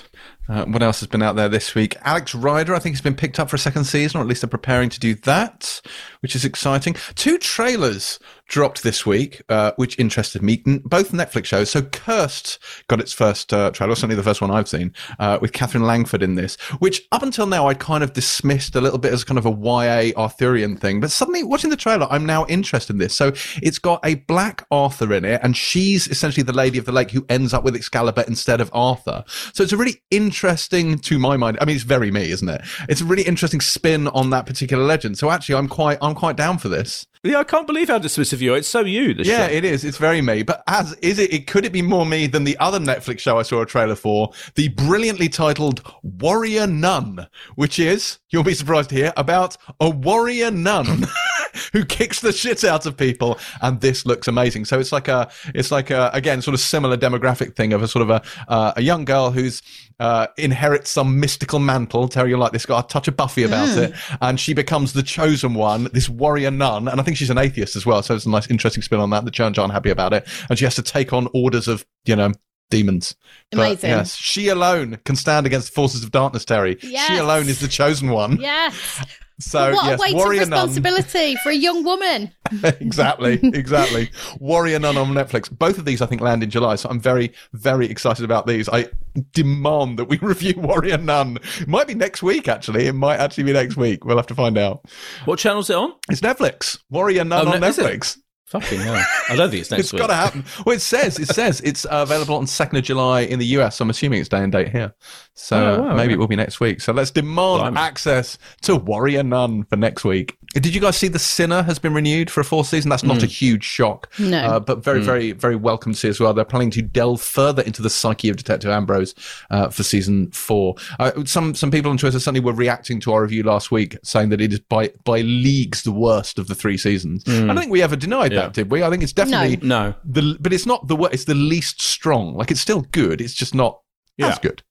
Uh, what else has been out there this week? Alex Rider, I think, has been picked up for a second season, or at least they're preparing to do that, which is exciting. Two trailers dropped this week, uh, which interested me. Both Netflix shows. So Cursed got its first uh, trailer, certainly the first one I've seen, uh, with Katherine Langford in this, which up until now I'd kind of dismissed a little bit as kind of a YA Arthurian thing. But suddenly watching the trailer, I'm now interested in this. So it's got a black Arthur in it, and she's essentially the Lady of the Lake who ends up with Excalibur instead of Arthur. So it's a really interesting, to my mind, I mean, it's very me, isn't it? It's a really interesting spin on that particular legend. So actually, I'm quite, I'm quite down for this. Yeah, I can't believe how dismissive you are. It's so you. Yeah, show. it is. It's very me. But as is it, it could it be more me than the other Netflix show I saw a trailer for, the brilliantly titled Warrior Nun, which is you'll be surprised to hear about a warrior nun. Who kicks the shit out of people, and this looks amazing. So it's like a, it's like a, again, sort of similar demographic thing of a sort of a, uh, a young girl who's uh, inherits some mystical mantle. Terry, you're like this, got a touch of Buffy about it, and she becomes the chosen one, this warrior nun, and I think she's an atheist as well. So it's a nice, interesting spin on that. The church aren't happy about it, and she has to take on orders of, you know, demons. But, Amazing. yes, she alone can stand against the forces of darkness. Terry, Yes. she alone is the chosen one. Yes. So what yes, a weight of warrior nun. responsibility for a young woman. exactly, exactly. Warrior Nun on Netflix. Both of these, I think, land in July, so I'm very, very excited about these. I demand that we review Warrior Nun. It might be next week, actually. It might actually be next week. We'll have to find out. What channel's it on? It's Netflix. Warrior Nun Oh, on ne- is it? Netflix. Fucking hell. I don't think it's next It's week. got to happen. Well, it says it says it's uh, available on second of July in the US. I'm assuming it's day and date here, so Oh, wow, maybe okay. it will be next week. So let's demand Blimey. access to Warrior Nun for next week. Did you guys see The Sinner has been renewed for a fourth season? That's not a huge shock, No. uh, but very, very, very welcome to see as well. They're planning to delve further into the psyche of Detective Ambrose uh, for season four. Uh, some some people on Twitter certainly were reacting to our review last week, saying that it is by by leagues the worst of the three seasons. I don't think we ever denied Yeah. that, did we? I think it's definitely No. the but it's not the wor- it's the least strong. Like it's still good. It's just not Yeah. as good.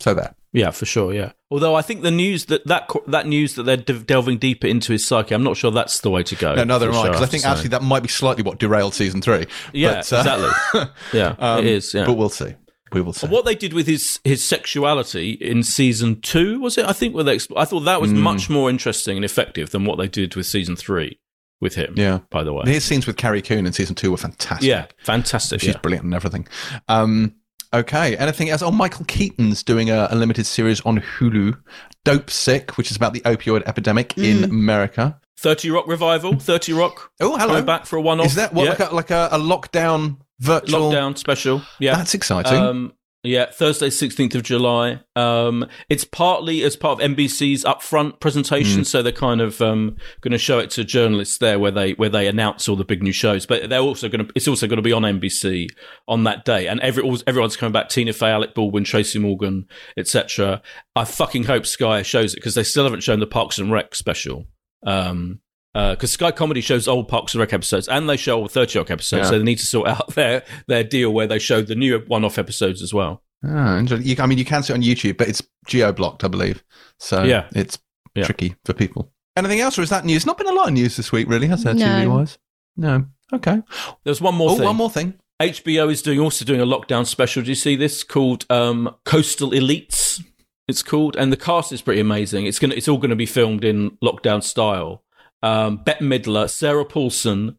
So there. Yeah, for sure. Yeah. Although I think the news that that that news that they're de- delving deeper into his psyche, I'm not sure that's the way to go. No, neither for am I the show, because I think actually that might be slightly what derailed season three. yeah, But, uh, exactly. Yeah, um, it is. Yeah. But we'll see. We will see. what they did with his his sexuality in season two was it? I think where they expl- I thought that was Mm. much more interesting and effective than what they did with season three with him. Yeah. By the way. His scenes with Carrie Coon in season two were fantastic. yeah, fantastic. She's yeah. brilliant and everything. Um, okay. Anything else? Oh, Michael Keaton's doing a, a limited series on Hulu, Dope Sick, which is about the opioid epidemic in America. Thirty Rock revival. Thirty Rock. Oh, hello. Coming back for a one-off. Is that what Yeah. like, a, like a, a lockdown virtual? lockdown special? Yeah, That's exciting. Um, yeah, Thursday, 16th of July. Um, it's partly as part of NBC's upfront presentation, so they're kind of um, going to show it to journalists there, where they where they announce all the big new shows. But they're also going to it's also going to be on NBC on that day, and every everyone's coming back: Tina Fey, Alec Baldwin, Tracy Morgan, etc. I fucking hope Sky shows it because they still haven't shown the Parks and Rec special. Um, because Sky Comedy shows old Parks and Rec episodes, and they show old Thirty Rock episodes, Yeah. so they need to sort out their their deal where they show the new one-off episodes as well. Ah, interesting. You, I mean, you can see it on YouTube, but it's geo blocked, I believe. So Yeah. it's Yeah. tricky for people. Anything else, or is that news? It's not been a lot of news this week, really, has there? No. TV wise, no. Okay. There's one more oh, thing. one more thing. HBO is doing also doing a lockdown special. Do you see this called um, Coastal Elites? It's called, and the cast is pretty amazing. It's gonna, it's all going to be filmed in lockdown style. Um, Bette Midler, Sarah Paulson,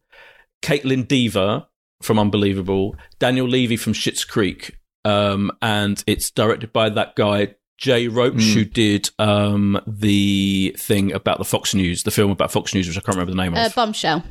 Kaitlyn Dever from Unbelievable, Daniel Levy from Schitt's Creek, um, and it's directed by that guy Jay Roach, who did um, the thing about the Fox News, the film about Fox News, which I can't remember the name Uh, of. bombshell.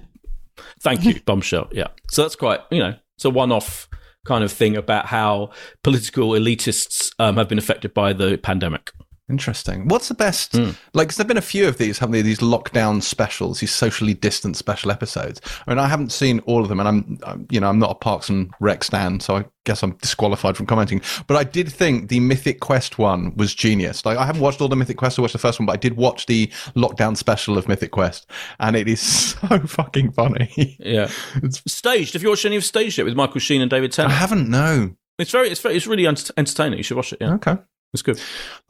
Thank you, Bombshell. Yeah. So that's quite, you know, it's a one off kind of thing about how political elitists um, have been affected by the pandemic. Interesting. What's the best? Like, Like, 'cause there've been a few of these, haven't there? These lockdown specials, these socially distant special episodes. I mean, I haven't seen all of them, and I'm, I'm, you know, I'm not a Parks and Rec stan, so I guess I'm disqualified from commenting. But I did think the Mythic Quest one was genius. Like, I haven't watched all the Mythic Quest. I watched the first one, but I did watch the lockdown special of Mythic Quest, and it is so fucking funny. Yeah. it's Staged. Have you watched any of Staged yet with Michael Sheen and David Tennant? I haven't. No. It's very, it's very, it's really ent- entertaining. You should watch it. Yeah. Okay. It's good.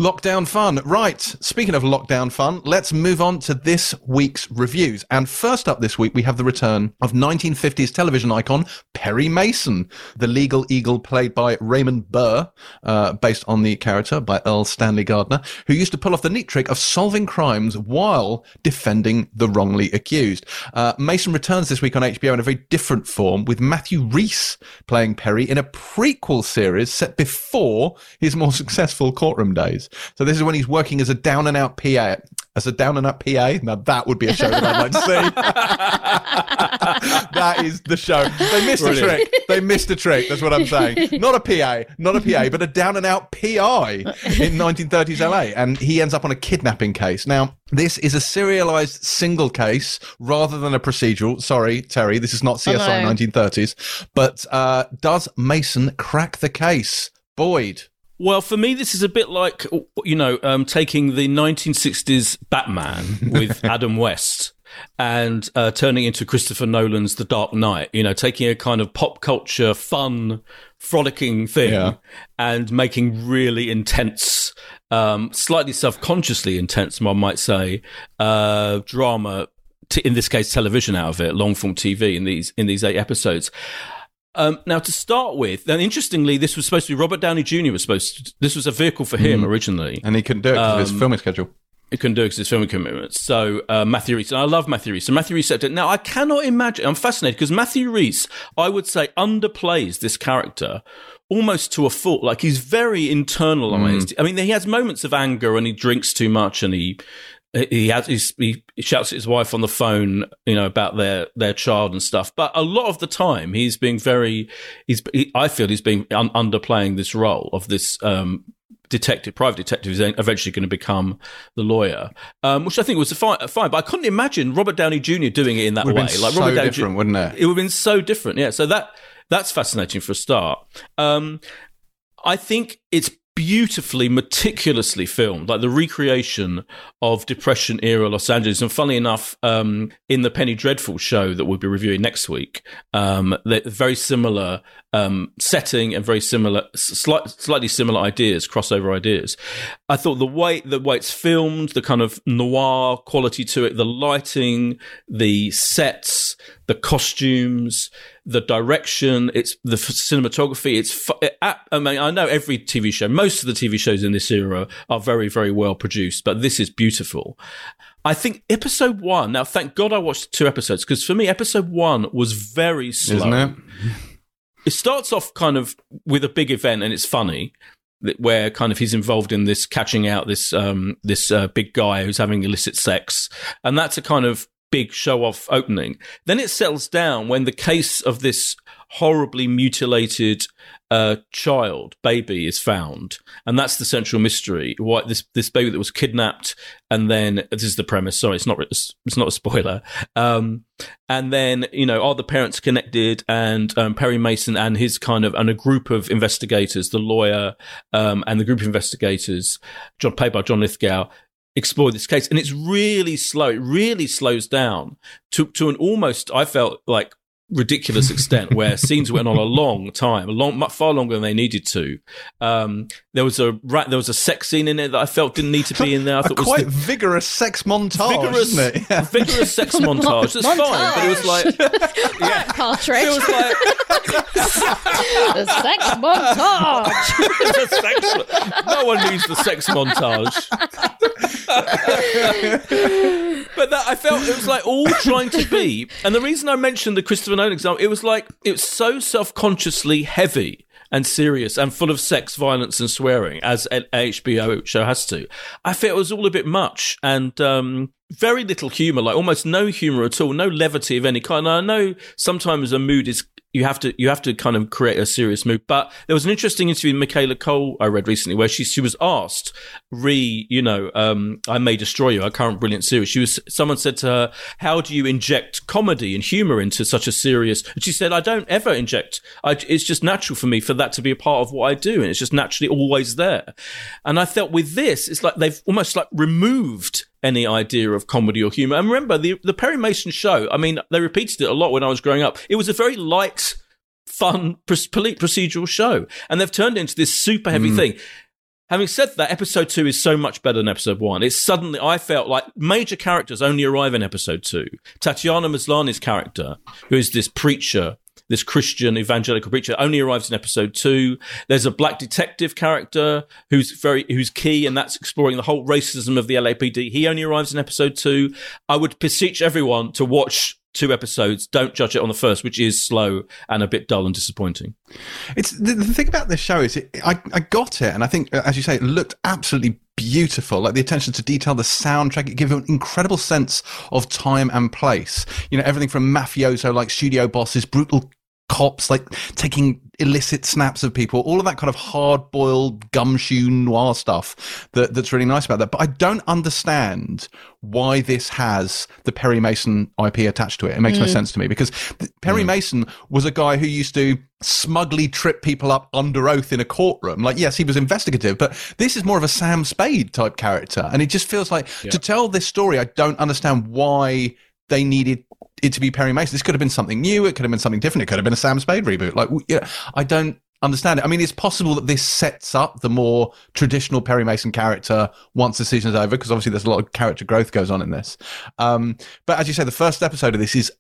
Lockdown fun. Right. Speaking of lockdown fun, let's move on to this week's reviews. And first up this week, we have the return of 1950s television icon Perry Mason, the legal eagle played by Raymond Burr, uh, based on the character by Erle Stanley Gardner, who used to pull off the neat trick of solving crimes while defending the wrongly accused. Uh, Mason returns this week on HBO in a very different form with Matthew Rhys playing Perry in a prequel series set before his more successful courtroom days. So this is when he's working as a down and out PA. As a down and out PA, now that would be a show that I'd like to see. that is the show. They missed Brilliant. a trick. They missed a trick. That's what I'm saying. Not a PA, not a PA, but a down and out PI in 1930s LA. And he ends up on a kidnapping case. Now, this is a serialized single case rather than a procedural. Sorry, Terry, this is not CSI no. 1930s. But uh, does Mason crack the case? Boyd. Well, for me, this is a bit like you know um, taking the 1960s Batman with Adam West and uh, turning into Christopher Nolan's The Dark Knight. You know, taking a kind of pop culture, fun, frolicking thing Yeah. and making really intense, um, slightly self-consciously intense, one might say, uh, drama. T- in this case, television out of it, long form TV in these in these eight episodes. Um, now, to start with, and interestingly, this was supposed to be Robert Downey Jr. was supposed. To, this was a vehicle for him originally. And he couldn't do it because of his Um, filming schedule. He couldn't do it because of his filming commitments. So uh, Matthew Rhys, and I love Matthew Rhys. So Matthew Rhys said it. Now I cannot imagine. I'm fascinated because Matthew Rhys, I would say, underplays this character almost to a fault. Like he's very internalized. I mean, he has moments of anger and he drinks too much and he he has he's, he shouts at his wife on the phone, you know, about their their child and stuff. But a lot of the time, he's being very. He's. He, I feel he's being un- underplaying this role of this. Um, Detective, private detective, is eventually going to become the lawyer, um, which I think was a fine, fine. But I couldn't imagine Robert Downey Jr. doing it in that way. like so Robert Downey Jr. wouldn't it? It would have been so different. Yeah. So that that's fascinating for a start. Um, I think it's beautifully, meticulously filmed, like the recreation of Depression era Los Angeles. And funnily enough, um, in the Penny Dreadful show that we'll be reviewing next week, um, very similar um, setting and very similar, slight, slightly similar ideas, crossover ideas. I thought the way the way it's filmed, the kind of noir quality to it, the lighting, the sets, the costumes, the direction, it's the cinematography. It's I mean, I know every TV show, most of the TV shows in this era are very, very well produced, but this is beautiful. I think episode one. Now, thank God I watched two episodes because for me, episode one was very slow Isn't it? it starts off kind of with a big event and it's funny where kind of he's involved in this catching out this um this uh, big guy who's having illicit sex and that's a kind of big show off opening. Then it settles down when the case of this horribly mutilated uh, child baby is found. And that's the central mystery. Why this this baby that was kidnapped and then this is the premise. Sorry it's not it's, not a spoiler. Um and then you know are the parents connected? And um, perry mason and his kind of and a group of investigators the lawyer um, and the group of investigators john played by john lithgow explore this case. And it's really slow. It really slows down to to an almost i felt like ridiculous extent where scenes went on a long time a long far longer than they needed to um there was a ra- there was a sex scene in it that i felt didn't need to be in there i A thought was quite the- vigorous sex montage, vigorous, isn't it? Yeah. vigorous sex montage. That's fine, but it was like Right, Partridge. it was like the sex montage. the sex. No one needs the sex montage. but that I felt it was like all trying to be, and the reason I mentioned the Christopher Nolan example, it was like it was so self consciously heavy and serious and full of sex, violence, and swearing, as an HBO show has to. I felt it was all a bit much and um, very little humor, like almost no humor at all, no levity of any kind. I know sometimes a mood is you have to you have to kind of create a serious mood. But there was an interesting interview with Michaela Coel I read recently where she she was asked, re you know, um, I may destroy you, our current brilliant series. She was someone said to her, How do you inject comedy and humour into such a serious and she said, I don't ever inject I, it's just natural for me for that to be a part of what I do and it's just naturally always there. And I felt with this, it's like they've almost like removed any idea of comedy or humor. And remember, the, the Perry Mason show, I mean, they repeated it a lot when I was growing up. It was a very light, fun, procedural show. And they've turned it into this super heavy mm. thing. Having said that, episode two is so much better than episode one. It's suddenly, I felt like major characters only arrive in episode two. Tatiana Maslany's character, who is this preacher this Christian evangelical preacher, only arrives in episode two. There's a black detective character who's very who's key, and that's exploring the whole racism of the LAPD. He only arrives in episode two. I would beseech everyone to watch two episodes. Don't judge it on the first, which is slow and a bit dull and disappointing. It's the, the thing about this show is it, I I got it, and I think as you say, it looked absolutely beautiful. Like the attention to detail, the soundtrack, it gives an incredible sense of time and place. You know, everything from mafioso like studio bosses, brutal cops like taking illicit snaps of people, all of that kind of hard boiled gumshoe noir stuff that, that's really nice about that. But I don't understand why this has the Perry Mason IP attached to it. It makes mm. no sense to me because Perry mm. Mason was a guy who used to smugly trip people up under oath in a courtroom. Like, yes, he was investigative, but this is more of a Sam Spade type character. And it just feels like yeah. to tell this story, I don't understand why they needed it to be Perry Mason. This could have been something new. It could have been something different. It could have been a Sam Spade reboot. Like, yeah, I don't understand it. I mean, it's possible that this sets up the more traditional Perry Mason character once the season's over, because obviously there's a lot of character growth goes on in this. Um, but as you say, the first episode of this is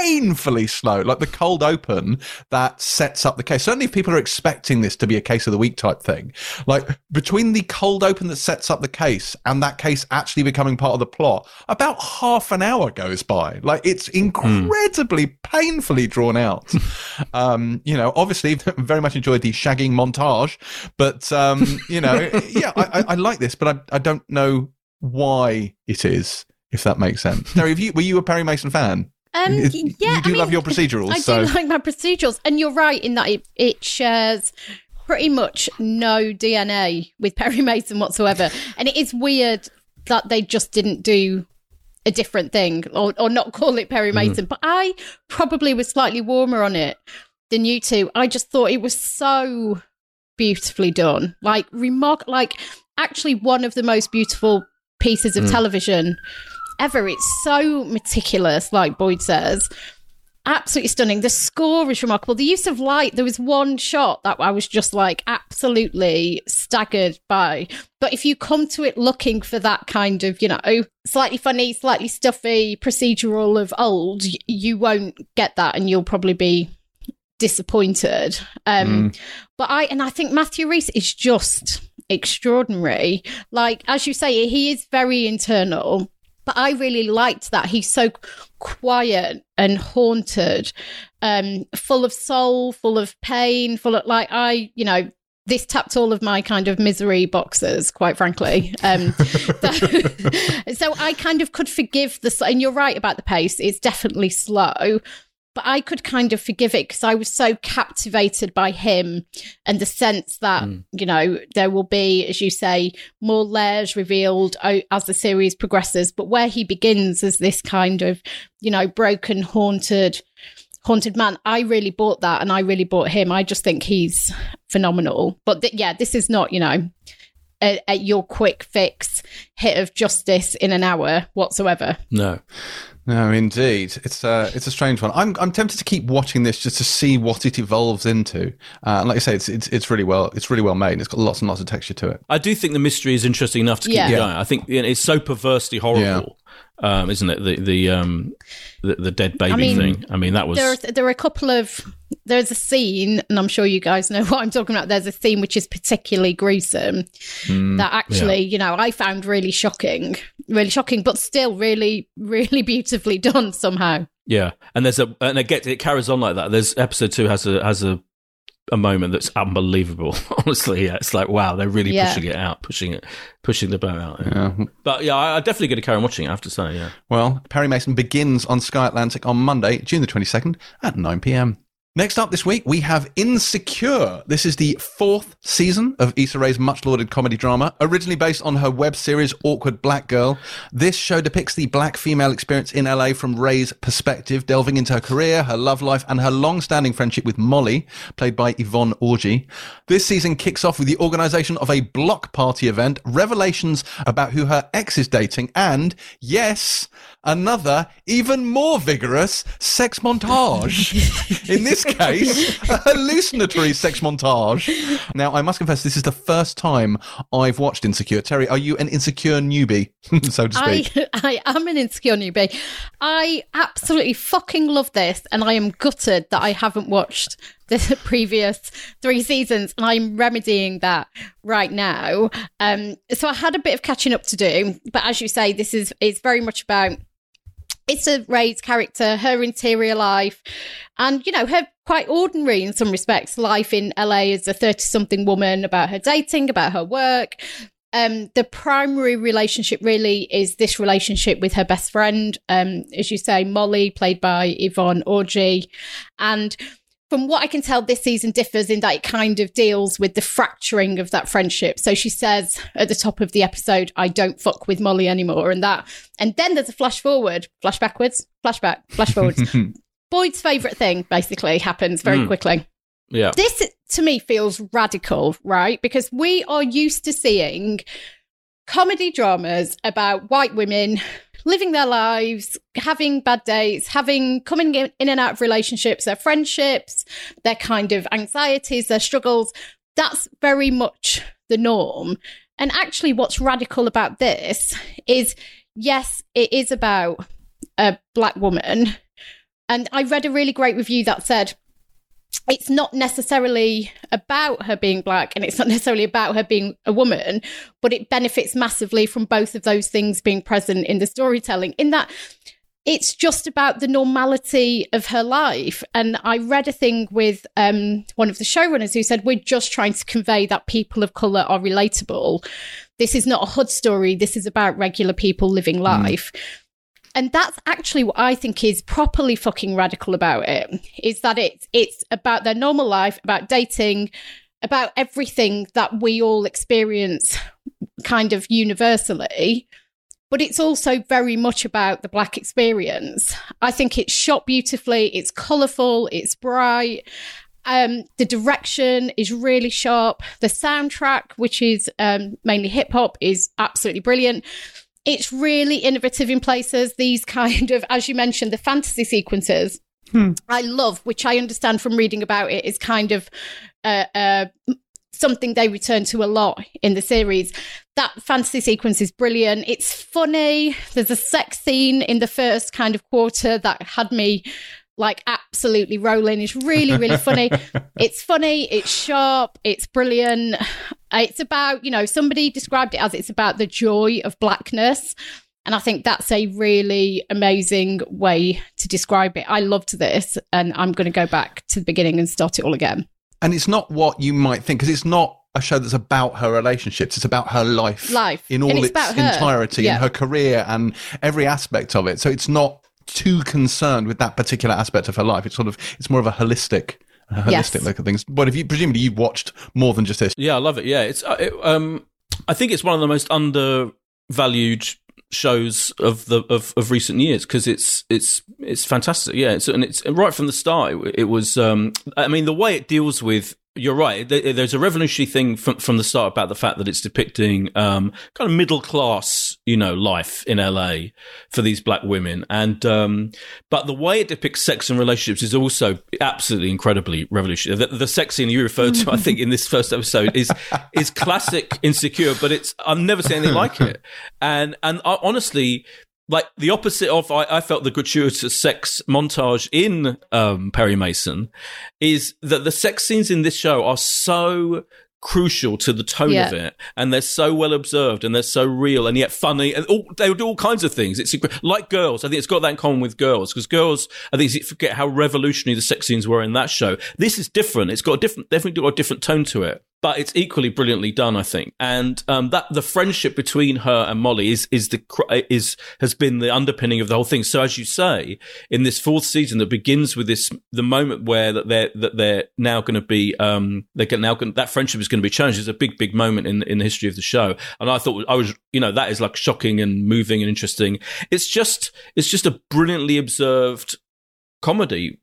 painfully slow. Like the cold open that sets up the case. Certainly, if people are expecting this to be a case of the week type thing, like between the cold open that sets up the case and that case actually becoming part of the plot, about half an hour goes by. Like it's incredibly mm. painfully drawn out. um, you know, obviously, very much enjoyed the shagging montage, but um, you know, yeah, I, I, I like this, but I, I don't know why it is if that makes sense. Terry, you, were you a Perry Mason fan? Um, yeah, you do I mean, love your procedurals. I so. do like my procedurals, and you're right in that it, it shares pretty much no DNA with Perry Mason whatsoever. and it is weird that they just didn't do a different thing or, or not call it Perry mm-hmm. Mason. Mm. But I probably was slightly warmer on it than you two. I just thought it was so beautifully done, like remark, like actually one of the most beautiful pieces of mm. television ever. It's so meticulous, like Boyd says. Absolutely stunning. The score is remarkable. The use of light, there was one shot that I was just like absolutely staggered by. But if you come to it looking for that kind of, you know, slightly funny, slightly stuffy procedural of old, you won't get that and you'll probably be disappointed. Um, mm. But I, and I think Matthew Rhys is just extraordinary. Like, as you say, he is very internal but I really liked that. He's so quiet and haunted, um, full of soul, full of pain, full of like I, you know, this tapped all of my kind of misery boxes, quite frankly. Um, so, so, I kind of could forgive the. And you're right about the pace; it's definitely slow but I could kind of forgive it because I was so captivated by him and the sense that, mm. you know, there will be, as you say, more layers revealed as the series progresses. But where he begins as this kind of, you know, broken, haunted, haunted man, I really bought that and I really bought him. I just think he's phenomenal. But th- yeah, this is not, you know, a, a, your quick fix hit of justice in an hour whatsoever. No. No, indeed, it's a uh, it's a strange one. I'm I'm tempted to keep watching this just to see what it evolves into. Uh, and like I say, it's, it's it's really well it's really well made. It's got lots and lots of texture to it. I do think the mystery is interesting enough to keep yeah. going. I think you know, it's so perversely horrible um, isn't it? The the um the, the dead baby I mean, thing. I mean, that was there. Are, there are a couple of there's a scene, and I'm sure you guys know what I'm talking about. There's a scene which is particularly gruesome mm, that actually, yeah. you know, I found really shocking, really shocking, but still really, really beautifully done somehow. Yeah, and there's a and it gets it carries on like that. There's episode two has a has a a moment that's unbelievable. Honestly, yeah, it's like wow, they're really Yeah. pushing it out, pushing it, pushing the boat out. Yeah. Yeah. But yeah, I, I definitely going to carry on watching. it, I have to say, yeah. Well, Perry Mason begins on Sky Atlantic on Monday, June the 22nd at 9 pm. Next up this week, we have Insecure. This is the fourth season of Issa Rae's much lauded comedy drama. Originally based on her web series Awkward Black Girl, this show depicts the black female experience in LA from Rae's perspective, delving into her career, her love life, and her long standing friendship with Molly, played by Yvonne Orji. This season kicks off with the organization of a block party event, revelations about who her ex is dating, and yes, another, even more vigorous sex montage. In this case, a hallucinatory sex montage. Now, I must confess, this is the first time I've watched Insecure. Terry, are you an insecure newbie, so to I, speak? I am an insecure newbie. I absolutely fucking love this, and I am gutted that I haven't watched the previous three seasons, and I'm remedying that right now. Um, so I had a bit of catching up to do, but as you say, this is is very much about it's a Rae's character, her interior life, and you know her quite ordinary in some respects life in LA as a thirty-something woman. About her dating, about her work. Um, the primary relationship really is this relationship with her best friend, um, as you say, Molly, played by Yvonne Orji, and from what I can tell, this season differs in that it kind of deals with the fracturing of that friendship. So she says at the top of the episode, I don't fuck with Molly anymore. And that, and then there's a flash forward, flash backwards, flashback, flash forwards. Boyd's favorite thing basically happens very Mm. quickly. Yeah. This to me feels radical, right? Because we are used to seeing comedy dramas about white women living their lives, having bad dates, having coming in and out of relationships, their friendships, their kind of anxieties, their struggles. That's very much the norm. And actually, what's radical about this is yes, it is about a black woman. And I read a really great review that said, it's not necessarily about her being black and it's not necessarily about her being a woman, but it benefits massively from both of those things being present in the storytelling. In that it's just about the normality of her life. And I read a thing with um, one of the showrunners who said, We're just trying to convey that people of colour are relatable. This is not a hood story. This is about regular people living life. And that's actually what I think is properly fucking radical about it is that it's it's about their normal life, about dating, about everything that we all experience kind of universally. But it's also very much about the black experience. I think it's shot beautifully, it's colourful, it's bright. Um, the direction is really sharp. The soundtrack, which is um, mainly hip hop, is absolutely brilliant it's really innovative in places. These kind of, as you mentioned, the fantasy sequences. I love, which I understand from reading about it, is kind of uh, uh, something they return to a lot in the series. That fantasy sequence is brilliant. It's funny. There's a sex scene in the first kind of quarter that had me like absolutely rolling. It's really, really funny. it's funny. It's sharp. It's brilliant. It's about, you know, somebody described it as it's about the joy of blackness. And I think that's a really amazing way to describe it. I loved this, and I'm going to go back to the beginning and start it all again. And it's not what you might think, because it's not a show that's about her relationships. It's about her life, Life. in all it's its entirety Yeah. and her career and every aspect of it. So it's not too concerned with that particular aspect of her life. It's sort of it's more of a holistic, a holistic Yes. look at things. But if you presumably you've watched more than just this, Yeah, I love it. Yeah, it's uh, it, um, I think it's one of the most undervalued shows of the of, of recent years because it's it's it's fantastic. Yeah, it's and it's right from the start. It, it was. Um, I mean, the way it deals with. You're right. There's a revolutionary thing from, from the start about the fact that it's depicting um, kind of middle class, you know, life in LA for these black women, and um, but the way it depicts sex and relationships is also absolutely incredibly revolutionary. The, the sex scene you referred to, I think, in this first episode is is classic insecure, but it's I've never seen anything like it. And and I, honestly, like the opposite of I, I felt the gratuitous sex montage in um, Perry Mason is that the sex scenes in this show are so crucial to the tone Yeah. of it, and they're so well observed, and they're so real, and yet funny, and all, they do all kinds of things. It's like girls. I think it's got that in common with girls because girls, I think you forget how revolutionary the sex scenes were in that show. This is different. It's got a different, definitely got a different tone to it. But it's equally brilliantly done, I think, and um, that the friendship between her and Molly is is the is has been the underpinning of the whole thing. So, as you say, in this fourth season that begins with this the moment where that they're that they're now going to be um they're gonna- now gonna, that friendship is going to be challenged is a big big moment in in the history of the show. And i thought i was you know that is like shocking and moving and interesting. It's just it's just a brilliantly observed comedy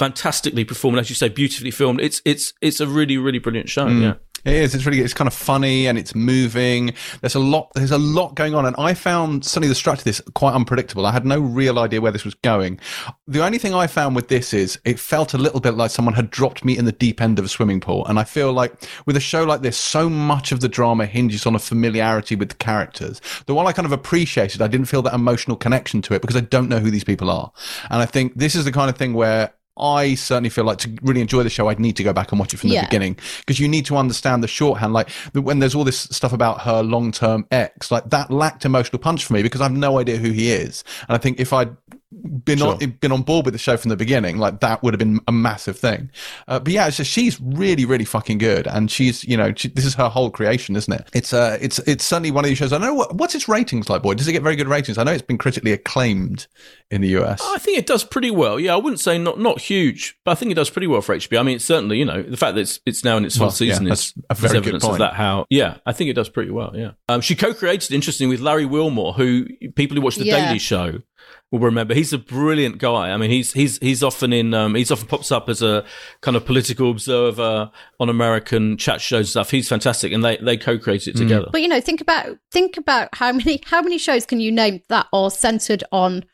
fantastically performed as you say beautifully filmed it's it's it's a really really brilliant show mm. yeah It is. It's really. It's kind of funny and it's moving. There's a lot. There's a lot going on, and I found suddenly the structure of this quite unpredictable. I had no real idea where this was going. The only thing I found with this is it felt a little bit like someone had dropped me in the deep end of a swimming pool, and I feel like with a show like this, so much of the drama hinges on a familiarity with the characters. The while I kind of appreciated, I didn't feel that emotional connection to it because I don't know who these people are, and I think this is the kind of thing where. I certainly feel like to really enjoy the show, I'd need to go back and watch it from the Yeah. beginning because you need to understand the shorthand. Like when there's all this stuff about her long term ex, like that lacked emotional punch for me because I have no idea who he is. And I think if I'd been Sure. on been on board with the show from the beginning, like that would have been a massive thing. Uh, but yeah, so she's really, really fucking good, and she's you know she, this is her whole creation, isn't it? It's uh it's it's certainly one of these shows. I don't know what, what's its ratings like, boy. Does it get very good ratings? I know it's been critically acclaimed in the US. I think it does pretty well. Yeah, I wouldn't say not not huge, but I think it does pretty well for HBO. I mean, it's certainly you know the fact that it's it's now in its Well, fourth yeah, season that's is, a is very good evidence of that. How yeah, I think it does pretty well. Yeah, um, she co-created interesting with Larry Wilmore, who people who watch the Yeah. Daily Show will remember. He's a brilliant guy. I mean, he's he's he's often in um, he's often pops up as a kind of political observer on American chat shows and stuff. He's fantastic, and they they co-created it Mm. together. But you know, think about think about how many how many shows can you name that are centered on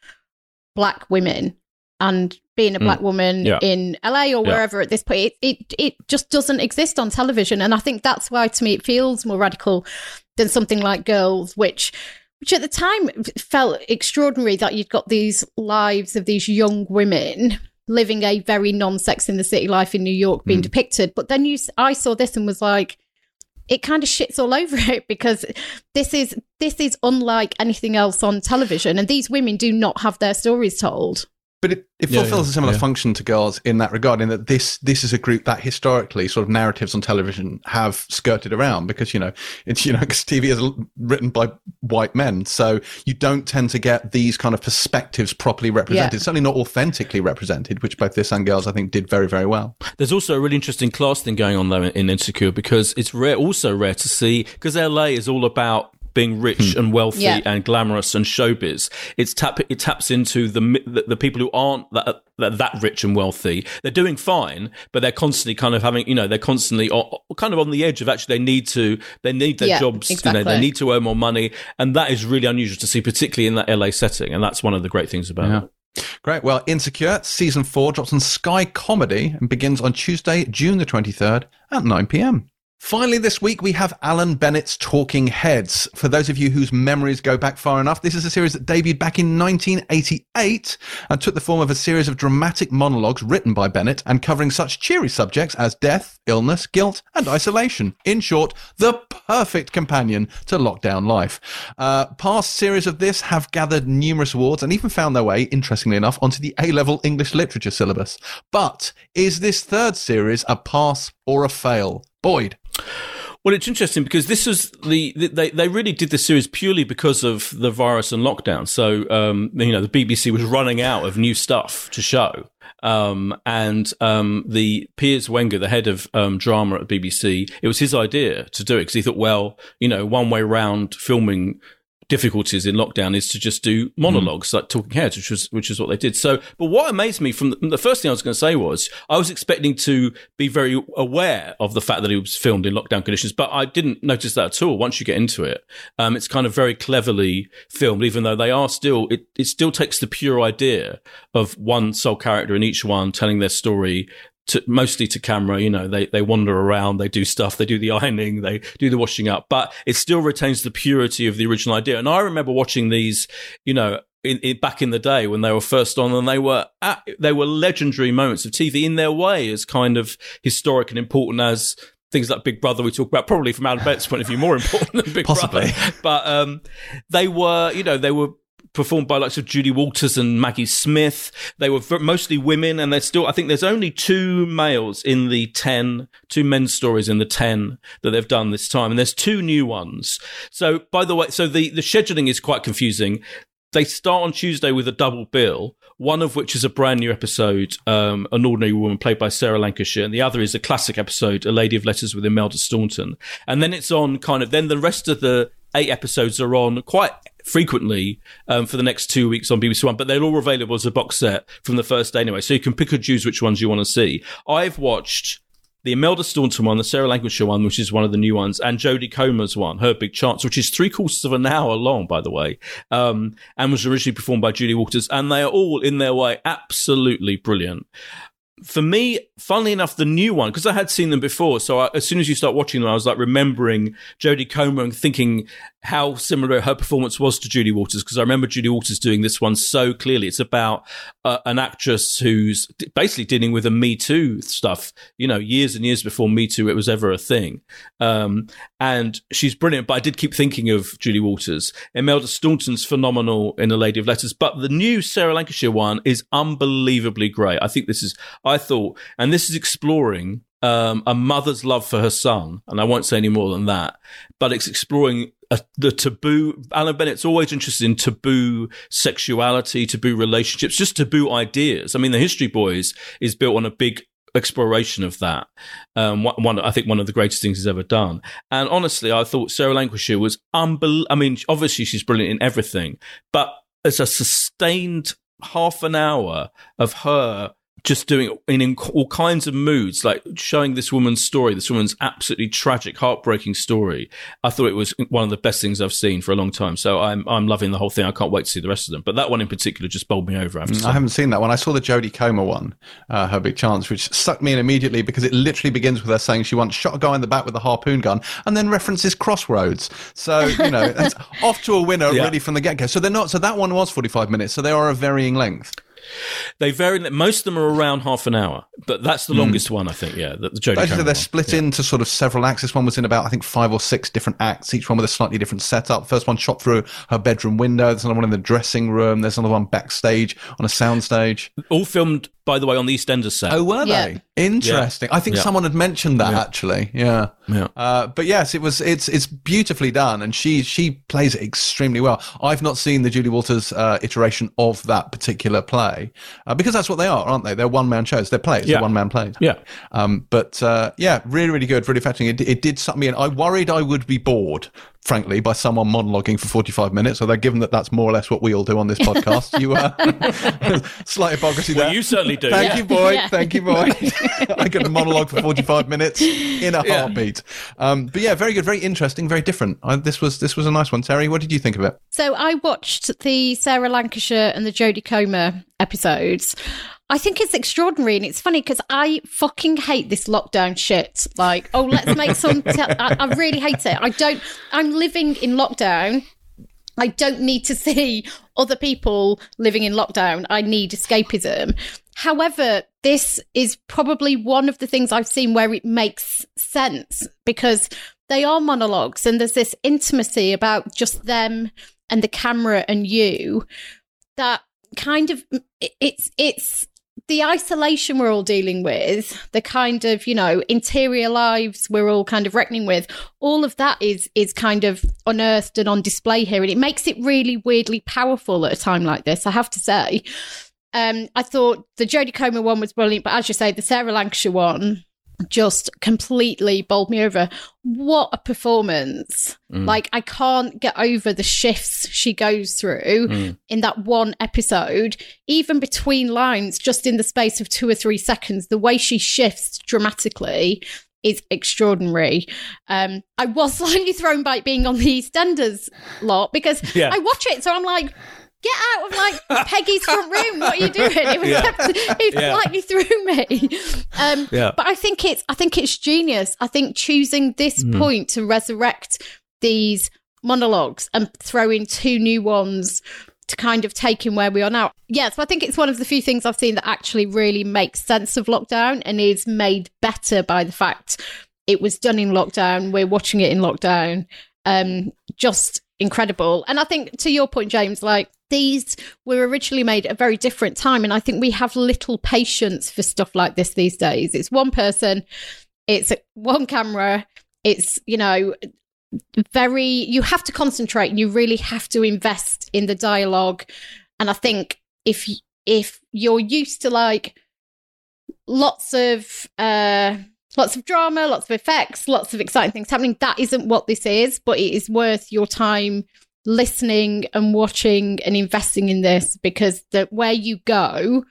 black women and being a black woman Mm. Yeah. in LA or Yeah. wherever at this point. It, it it just doesn't exist on television, and I think that's why to me it feels more radical than something like Girls, which. Which at the time felt extraordinary that you'd got these lives of these young women living a very non-sex in the city life in New York being hmm. depicted. But then you, I saw this and was like, it kind of shits all over it because this is this is unlike anything else on television, and these women do not have their stories told. But it, it Yeah, fulfills yeah, a similar yeah. function to girls in that regard, in that this this is a group that historically sort of narratives on television have skirted around because you know it's you know because TV is written by white men, so you don't tend to get these kind of perspectives properly represented. Yeah. Certainly not authentically represented, which both this and girls I think did very very well. There's also a really interesting class thing going on though in, in Insecure because it's rare, also rare to see because LA is all about being rich hmm. and wealthy Yeah. and glamorous and showbiz. It's tap it taps into the the, the people who aren't that, that that rich and wealthy. They're doing fine, but they're constantly kind of having you know they're constantly o- o- kind of on the edge of actually they need to they need their Yeah, jobs. You know, they need to earn more money, and that is really unusual to see, particularly in that LA setting. And that's one of the great things about Yeah. it. Great. Well, Insecure season four drops on Sky Comedy and begins on Tuesday, June the 23rd at 9 p.m. Finally, this week we have Alan Bennett's Talking Heads. For those of you whose memories go back far enough, this is a series that debuted back in 1988 and took the form of a series of dramatic monologues written by Bennett and covering such cheery subjects as death, illness, guilt, and isolation. In short, the perfect companion to lockdown life. Uh, past series of this have gathered numerous awards and even found their way, interestingly enough, onto the A-level English literature syllabus. But is this third series a pass or a fail? Boyd. Well, it's interesting because this was the, the they they really did this series purely because of the virus and lockdown. So um, you know the BBC was running out of new stuff to show, um, and um, the Piers Wenger, the head of um, drama at BBC, it was his idea to do it because he thought, well, you know, one way round filming difficulties in lockdown is to just do monologues like talking heads which was which is what they did. So but what amazed me from the, the first thing i was going to say was i was expecting to be very aware of the fact that it was filmed in lockdown conditions but i didn't notice that at all once you get into it. Um, it's kind of very cleverly filmed even though they are still it, it still takes the pure idea of one sole character in each one telling their story to, mostly to camera, you know, they, they wander around, they do stuff, they do the ironing, they do the washing up, but it still retains the purity of the original idea. And I remember watching these, you know, in, in, back in the day when they were first on, and they were at, they were legendary moments of TV in their way, as kind of historic and important as things like Big Brother we talk about, probably from Alan Bennett's point of view, more important than Big Possibly. Brother. But um, they were, you know, they were performed by likes of Judy Walters and Maggie Smith. They were mostly women, and they're still. I think there's only two males in the ten, two men's stories in the ten that they've done this time, and there's two new ones. So, by the way, so the the scheduling is quite confusing. They start on Tuesday with a double bill, one of which is a brand new episode, um, An Ordinary Woman, played by Sarah Lancashire, and the other is a classic episode, A Lady of Letters with Imelda Staunton. And then it's on kind of, then the rest of the eight episodes are on quite frequently um, for the next two weeks on BBC One, but they're all available as a box set from the first day anyway. So you can pick and choose which ones you want to see. I've watched the Imelda Staunton one, the Sarah Lancashire one, which is one of the new ones, and Jodie Comer's one, Her Big Chance, which is three quarters of an hour long, by the way, um, and was originally performed by Julie Walters. And they are all, in their way, absolutely brilliant for me, funnily enough, the new one, because I had seen them before. So I, as soon as you start watching them, I was like remembering Jodie Comer and thinking how similar her performance was to Judy Waters Because I remember Judy Waters doing this one so clearly. It's about uh, an actress who's basically dealing with a Me Too stuff, you know, years and years before Me Too, it was ever a thing. Um, and she's brilliant, but I did keep thinking of Judy Walters. Imelda Staunton's phenomenal in A Lady of Letters, but the new Sarah Lancashire one is unbelievably great. I think this is, I thought, and this is exploring um, a mother's love for her son, and I won't say any more than that, but it's exploring a, the taboo. Alan Bennett's always interested in taboo sexuality, taboo relationships, just taboo ideas. I mean, The History Boys is built on a big exploration of that. Um, one, I think one of the greatest things he's ever done. And honestly, I thought Sarah Lancashire was unbelievable. I mean, obviously she's brilliant in everything, but as a sustained half an hour of her just doing it in all kinds of moods, like showing this woman's story, this woman's absolutely tragic, heartbreaking story. I thought it was one of the best things I've seen for a long time. So I'm I'm loving the whole thing. I can't wait to see the rest of them. But that one in particular just bowled me over. I, have I haven't seen that one. I saw the Jodie Comer one, uh, her big chance, which sucked me in immediately because it literally begins with her saying she once shot a guy in the back with a harpoon gun, and then references Crossroads. So you know, off to a winner yeah. really from the get go. So they're not. So that one was 45 minutes. So they are a varying length. They vary. Most of them are around half an hour, but that's the mm. longest one, I think. Yeah, the, the Jodie. Basically, they're one. split yeah. into sort of several acts. This one was in about I think five or six different acts, each one with a slightly different setup. First one shot through her bedroom window. There's another one in the dressing room. There's another one backstage on a soundstage. All filmed by the way, on the EastEnders set. Oh, were yeah. they? Interesting. Yeah. I think yeah. someone had mentioned that actually. Yeah. Yeah. Uh, but yes, it was. It's it's beautifully done, and she she plays it extremely well. I've not seen the Julie Walters uh, iteration of that particular play uh, because that's what they are, aren't they? They're one man shows. They're plays. Yeah. One man plays. Yeah. Um. But uh, yeah, really, really good, really effective. It, it did suck me in. I worried I would be bored frankly, by someone monologuing for 45 minutes. Although, given that that's more or less what we all do on this podcast, you are uh, slight hypocrisy well, there. you certainly do. Thank yeah. you, boy. Yeah. Thank you, boy. I could monologue for 45 minutes in a yeah. heartbeat. Um, but yeah, very good, very interesting, very different. I, this was this was a nice one. Terri, what did you think of it? So I watched the Sarah Lancashire and the Jodie Comer episodes. I think it's extraordinary, and it's funny because I fucking hate this lockdown shit. Like, oh, let's make some. I, I really hate it. I don't. I'm living in lockdown. I don't need to see other people living in lockdown. I need escapism. However, this is probably one of the things I've seen where it makes sense because they are monologues and there's this intimacy about just them and the camera and you that kind of it's it's the isolation we're all dealing with, the kind of, you know, interior lives we're all kind of reckoning with, all of that is is kind of unearthed and on display here. And it makes it really weirdly powerful at a time like this, I have to say. Um, I thought the Jodie Comer one was brilliant, but as you say, the Sarah Lancashire one just completely bowled me over. What a performance. Mm. Like, I can't get over the shifts she goes through mm. in that one episode, even between lines, just in the space of two or three seconds. The way she shifts dramatically is extraordinary. Um, I was slightly thrown by being on the EastEnders lot because yeah. I watch it, so I'm like, get out of like Peggy's front room. What are you doing? It was, yeah. it yeah. slightly threw me. Um, yeah. But I think it's I think it's genius. I think choosing this mm. point to resurrect these monologues and throw in two new ones to kind of take in where we are now. Yes, yeah, so I think it's one of the few things I've seen that actually really makes sense of lockdown and is made better by the fact It was done in lockdown. We're watching it in lockdown. Um, just incredible. And I think to your point, James, like these were originally made at a very different time. And I think we have little patience for stuff like this these days. It's one person, it's one camera, it's, you know, very, you have to concentrate and you really have to invest in the dialogue. And I think if, if you're used to like lots of, uh, lots of drama, lots of effects, lots of exciting things happening. That isn't what this is, but it is worth your time listening and watching and investing in this because the where you go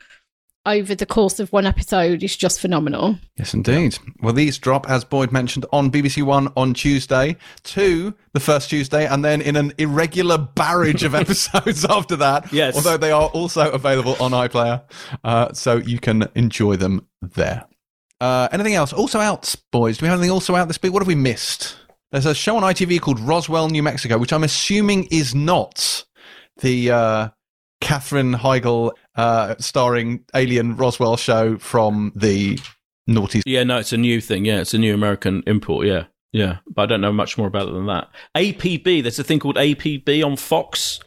over the course of one episode is just phenomenal. Yes, indeed. Well, these drop, as Boyd mentioned, on BBC One on Tuesday, two the first Tuesday, and then in an irregular barrage of episodes after that. Yes. Although they are also available on iPlayer, uh, so you can enjoy them there. Uh, anything else? Also out, boys. Do we have anything also out this week? What have we missed? There's a show on ITV called Roswell, New Mexico, which I'm assuming is not the uh, Katherine Heigl uh, starring alien Roswell show from the naughty. Yeah, no, it's a new thing. Yeah, it's a new American import. Yeah, yeah, but I don't know much more about it than that. APB. There's a thing called APB on Fox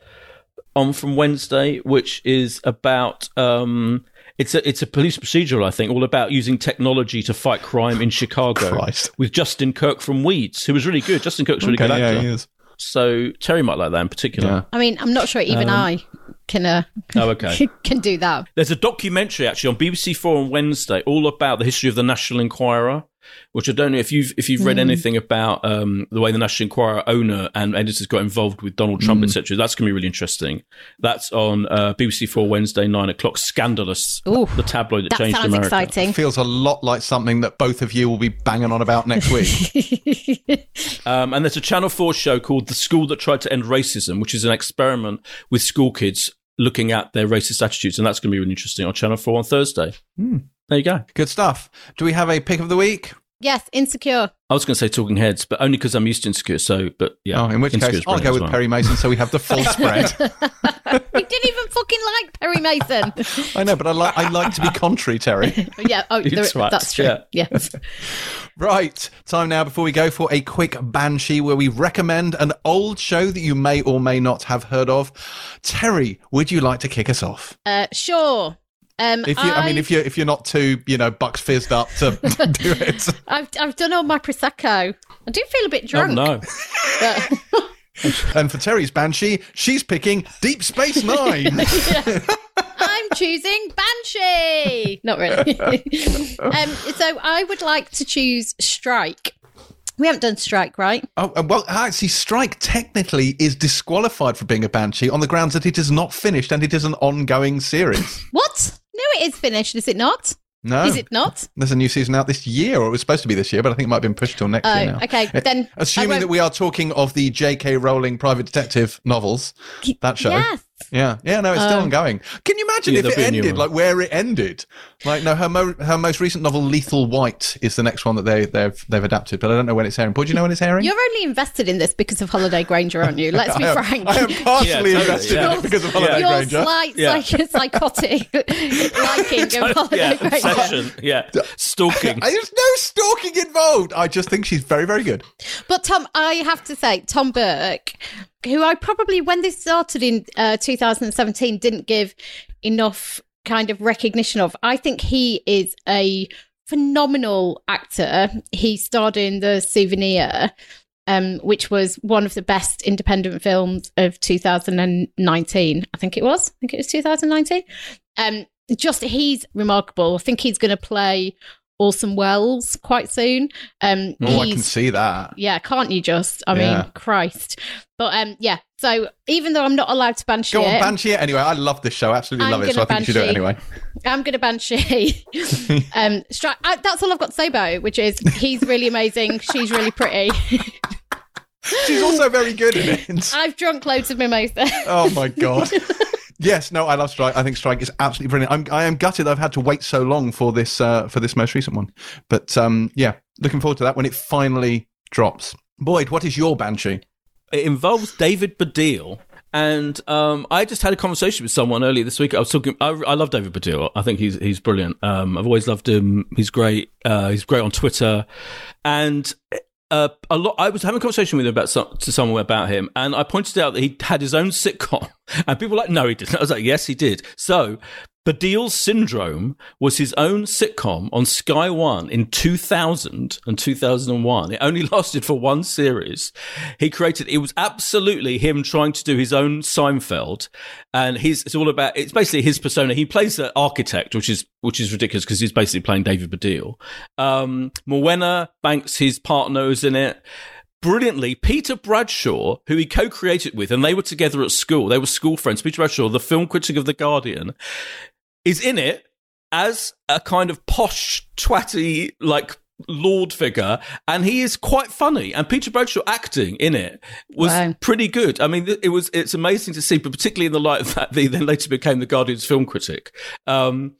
on from Wednesday, which is about. Um, it's a it's a police procedural, I think, all about using technology to fight crime in Chicago Christ. with Justin Kirk from Weeds, who was really good. Justin Kirk's a really Okay, good yeah, actor. he is. So Terri might like that in particular. Yeah. I mean, I'm not sure even Um, I can uh, Oh, okay. can do that. There's a documentary actually on BBC Four on Wednesday, all about the history of the National Enquirer, which I don't know if you've if you've read anything about um, the way the National Enquirer owner and editors got involved with Donald Trump, etc. That's going to be really interesting. That's on uh, BBC Four Wednesday nine o'clock. Scandalous, Ooh, the tabloid that, That changed sounds America. exciting. Feels a lot like something that both of you will be banging on about next week. Um, and there's a Channel 4 show called The School That Tried to End Racism, which is an experiment with school kids looking at their racist attitudes. And that's going to be really interesting on Channel 4 on Thursday. Hmm. There you go. Good stuff. Do we have a pick of the week? yes, insecure. I was going to say Talking Heads, but only because I'm used to Insecure. So, but yeah. oh, in which Insecure's case, I'll brilliant go with well. Perry Mason so we have the full spread. we didn't even fucking like Perry Mason. I know, but I like I like to be contrary, Terri. yeah, oh, You there- twat. that's true. Yeah. Yes. Right, time now before we go for a quick banshee where we recommend an old show that you may or may not have heard of. Terri, would you like to kick us off? Uh, sure. Um, If you, I, mean, if you if you're not too, you know, bucks fizzed up to do it. I've I've done all my prosecco. I do feel a bit Oh, drunk. no. And for Terri's banshee, she's picking Deep Space Nine. I'm choosing Banshee. Not really. um, so I would like to choose Strike. We haven't done Strike, right? oh, uh, well, actually, Strike technically is disqualified for being a banshee on the grounds that it is not finished and it is an ongoing series. What? No, it is finished, is it not? No, Is it not? There's a new season out this year, or it was supposed to be this year, but I think it might have been pushed till next Oh, year now. okay. Uh, Then assuming that we are talking of the J.K. Rowling private detective novels, that show. Yes. Yeah, yeah, no, it's still Oh. ongoing. Can you imagine Yeah, if it there'll be a new ended like where it ended? Like, no, her mo- her most recent novel, Lethal White, is the next one that they they've they've adapted, but I don't know when it's airing. But do you know when it's airing? You're only invested in this because of Holliday Grainger, aren't you? Let's be I am, frank. I am partially Yeah, totally, invested yeah. in it because of Holliday Your Grainger. slight Yeah. psych- psychotic liking of Holliday yeah, Grainger. obsession. Yeah, stalking. There's no stalking involved. I just think she's very, very good. But Tom, I have to say, Tom Burke, who I probably, when this started in uh, 2017, didn't give enough kind of recognition of. I think he is a phenomenal actor. He starred in The Souvenir, um, which was one of the best independent films of 2019. I think it was. I think it was 2019. Um, just he's remarkable. I think he's going to play Orson Welles quite soon. Um, Oh, I can see that. yeah, can't you just? I Yeah. mean, Christ. But um, yeah. So even though I'm not allowed to banshee Go on, it, Banshee. it Anyway, I love this show. Absolutely I'm love it. So I gonna think you should do it anyway. I'm going to banshee. um, stri- I, that's all I've got to say about it. Which is he's really amazing. She's really pretty. She's also very good in it. I've drunk loads of mimosa. Oh my god. Yes, no, I love Strike. I think Strike is absolutely brilliant. I'm, I am gutted I've had to wait so long for this uh, for this most recent one, but um, yeah, looking forward to that when it finally drops. Boyd, what is your Banshee? It involves David Baddiel And um, I just had a conversation with someone earlier this week. I was talking. I, I love David Baddiel. I think he's he's brilliant. Um, I've always loved him. He's great. Uh, he's great on Twitter, and uh, a lot. I was having a conversation with him about some, to someone about him, and I pointed out that he had his own sitcom, and people were like, "No, he didn't." I was like, "Yes, he did." So Baddiel Syndrome was his own sitcom on Sky One in 2000 and 2001. It only lasted for one series. He created, it was absolutely him trying to do his own Seinfeld. And he's, it's all about, it's basically his persona. He plays the architect, which is, which is ridiculous because he's basically playing David Baddiel. Um, Banks, his partner, is in it brilliantly Peter Bradshaw, who he co-created with, and they were together at school. They were school friends. Peter Bradshaw, the film critic of The Guardian, is in it as a kind of posh, twatty, like lord figure and he is quite funny. And peter bradshaw acting in it was Wow. pretty good. I mean it was it's amazing to see but particularly in the light of that he then later became the guardian's film critic. Um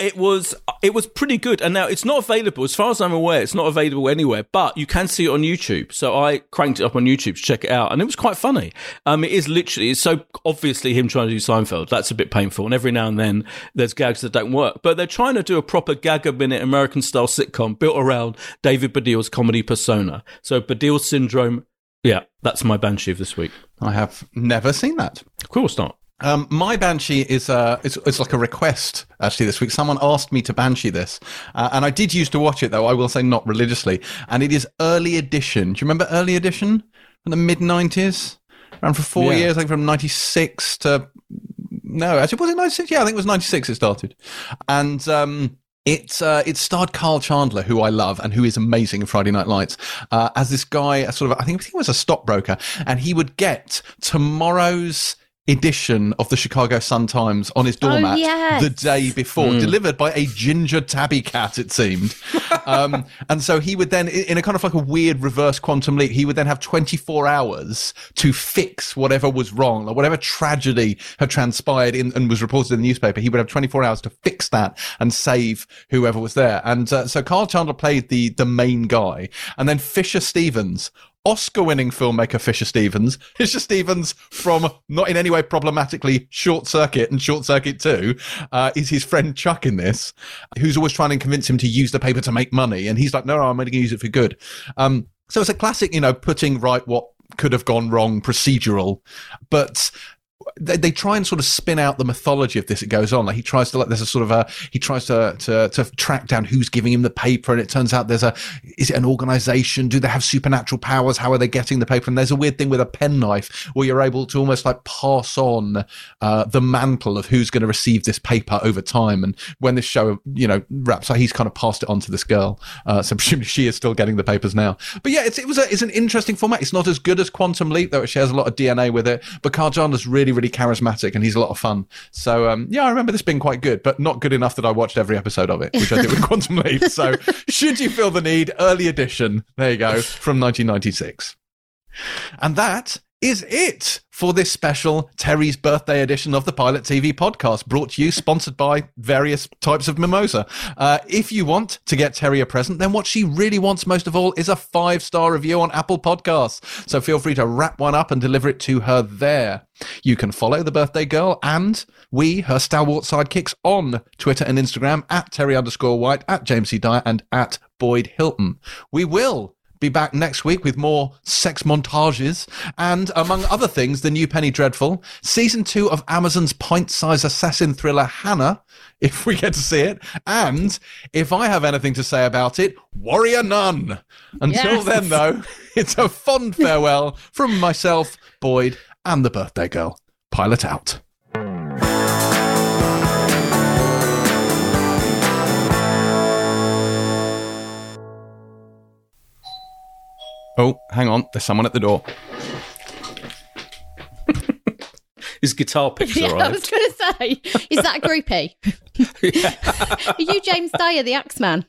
it was it was pretty good. And now it's not available as far as i'm aware it's not available anywhere but you can see it on youtube. So i cranked it up on youtube to check it out and it was quite funny. Um it is literally it's so obviously him trying to do seinfeld. That's a bit painful. And every now and then there's gags that don't work. But they're trying to do a proper gag a minute american style sitcom built around david baddiel's comedy persona. So baddiel syndrome yeah that's my banshee of this week. I have never seen that. of course not Um, my banshee is uh, it's, it's like a request actually this week. Someone asked me to banshee this, uh, and I did used to watch it though. I will say not religiously, and it is early edition. Do you remember early edition from the mid nineties? Ran for four Yeah. years, I think from ninety six to no, actually was it ninety six? Yeah, I think it was ninety six. It started, and um, it uh, it starred Kyle Chandler, who I love and who is amazing in Friday Night Lights, uh, as this guy, a sort of I think, I think he was a stockbroker, and he would get tomorrow's edition of the Chicago Sun Times on his doormat yes. the day before, delivered by a ginger tabby cat, it seemed. um, and so he would then, in a kind of like a weird reverse quantum leap, he would then have 24 hours to fix whatever was wrong, like whatever tragedy had transpired in, and was reported in the newspaper. He would have 24 hours to fix that and save whoever was there. And uh, so Kyle Chandler played the the main guy, and then Fisher Stevens. Oscar winning filmmaker Fisher Stevens. Fisher Stevens from not in any way problematically Short Circuit and Short Circuit 2 uh, is his friend Chuck in this, who's always trying to convince him to use the paper to make money. And he's like, no, no, I'm only going to use it for good. Um, so it's a classic, you know, putting right what could have gone wrong procedural, but they, they try and sort of spin out the mythology of this. It goes on like he tries to like there's a sort of a he tries to to to track down who's giving him the paper, and it turns out there's a is it an organization? Do they have supernatural powers? How are they getting the paper? And there's a weird thing with a penknife where you're able to almost like pass on uh, the mantle of who's going to receive this paper over time. And when this show you know wraps up, he's kind of passed it on to this girl, uh, so presumably she is still getting the papers now. But yeah, it's it was a, it's an interesting format. It's not as good as Quantum Leap though; it shares a lot of DNA with it. But Kyle really really really charismatic and he's a lot of fun. So um, yeah, I remember this being quite good, but not good enough that I watched every episode of it, which I did with Quantum Leap. So should you feel the need, early edition. There you go from 1996. And that is it for this special Terri's birthday edition of the Pilot TV podcast, brought to you, sponsored by various types of mimosa. Uh, if you want to get Terri a present, then what she really wants most of all is a five star review on Apple Podcasts. So feel free to wrap one up and deliver it to her there. You can follow the birthday girl and we, her stalwart sidekicks, on Twitter and Instagram at Terri underscore White, at James C. Dyer, and at Boyd Hilton. We will be back next week with more sex montages and, among other things, the new Penny Dreadful, season two of Amazon's pint sized assassin thriller Hannah, if we get to see it, and if I have anything to say about it, Warrior Nun. Until Yes. then, though, it's a fond farewell from myself, Boyd, and the birthday girl. Pilot out. Oh, hang on. There's someone at the door. his guitar picks Yeah, I was going to say, is that a groupie? Are you James Dyer, the Axeman?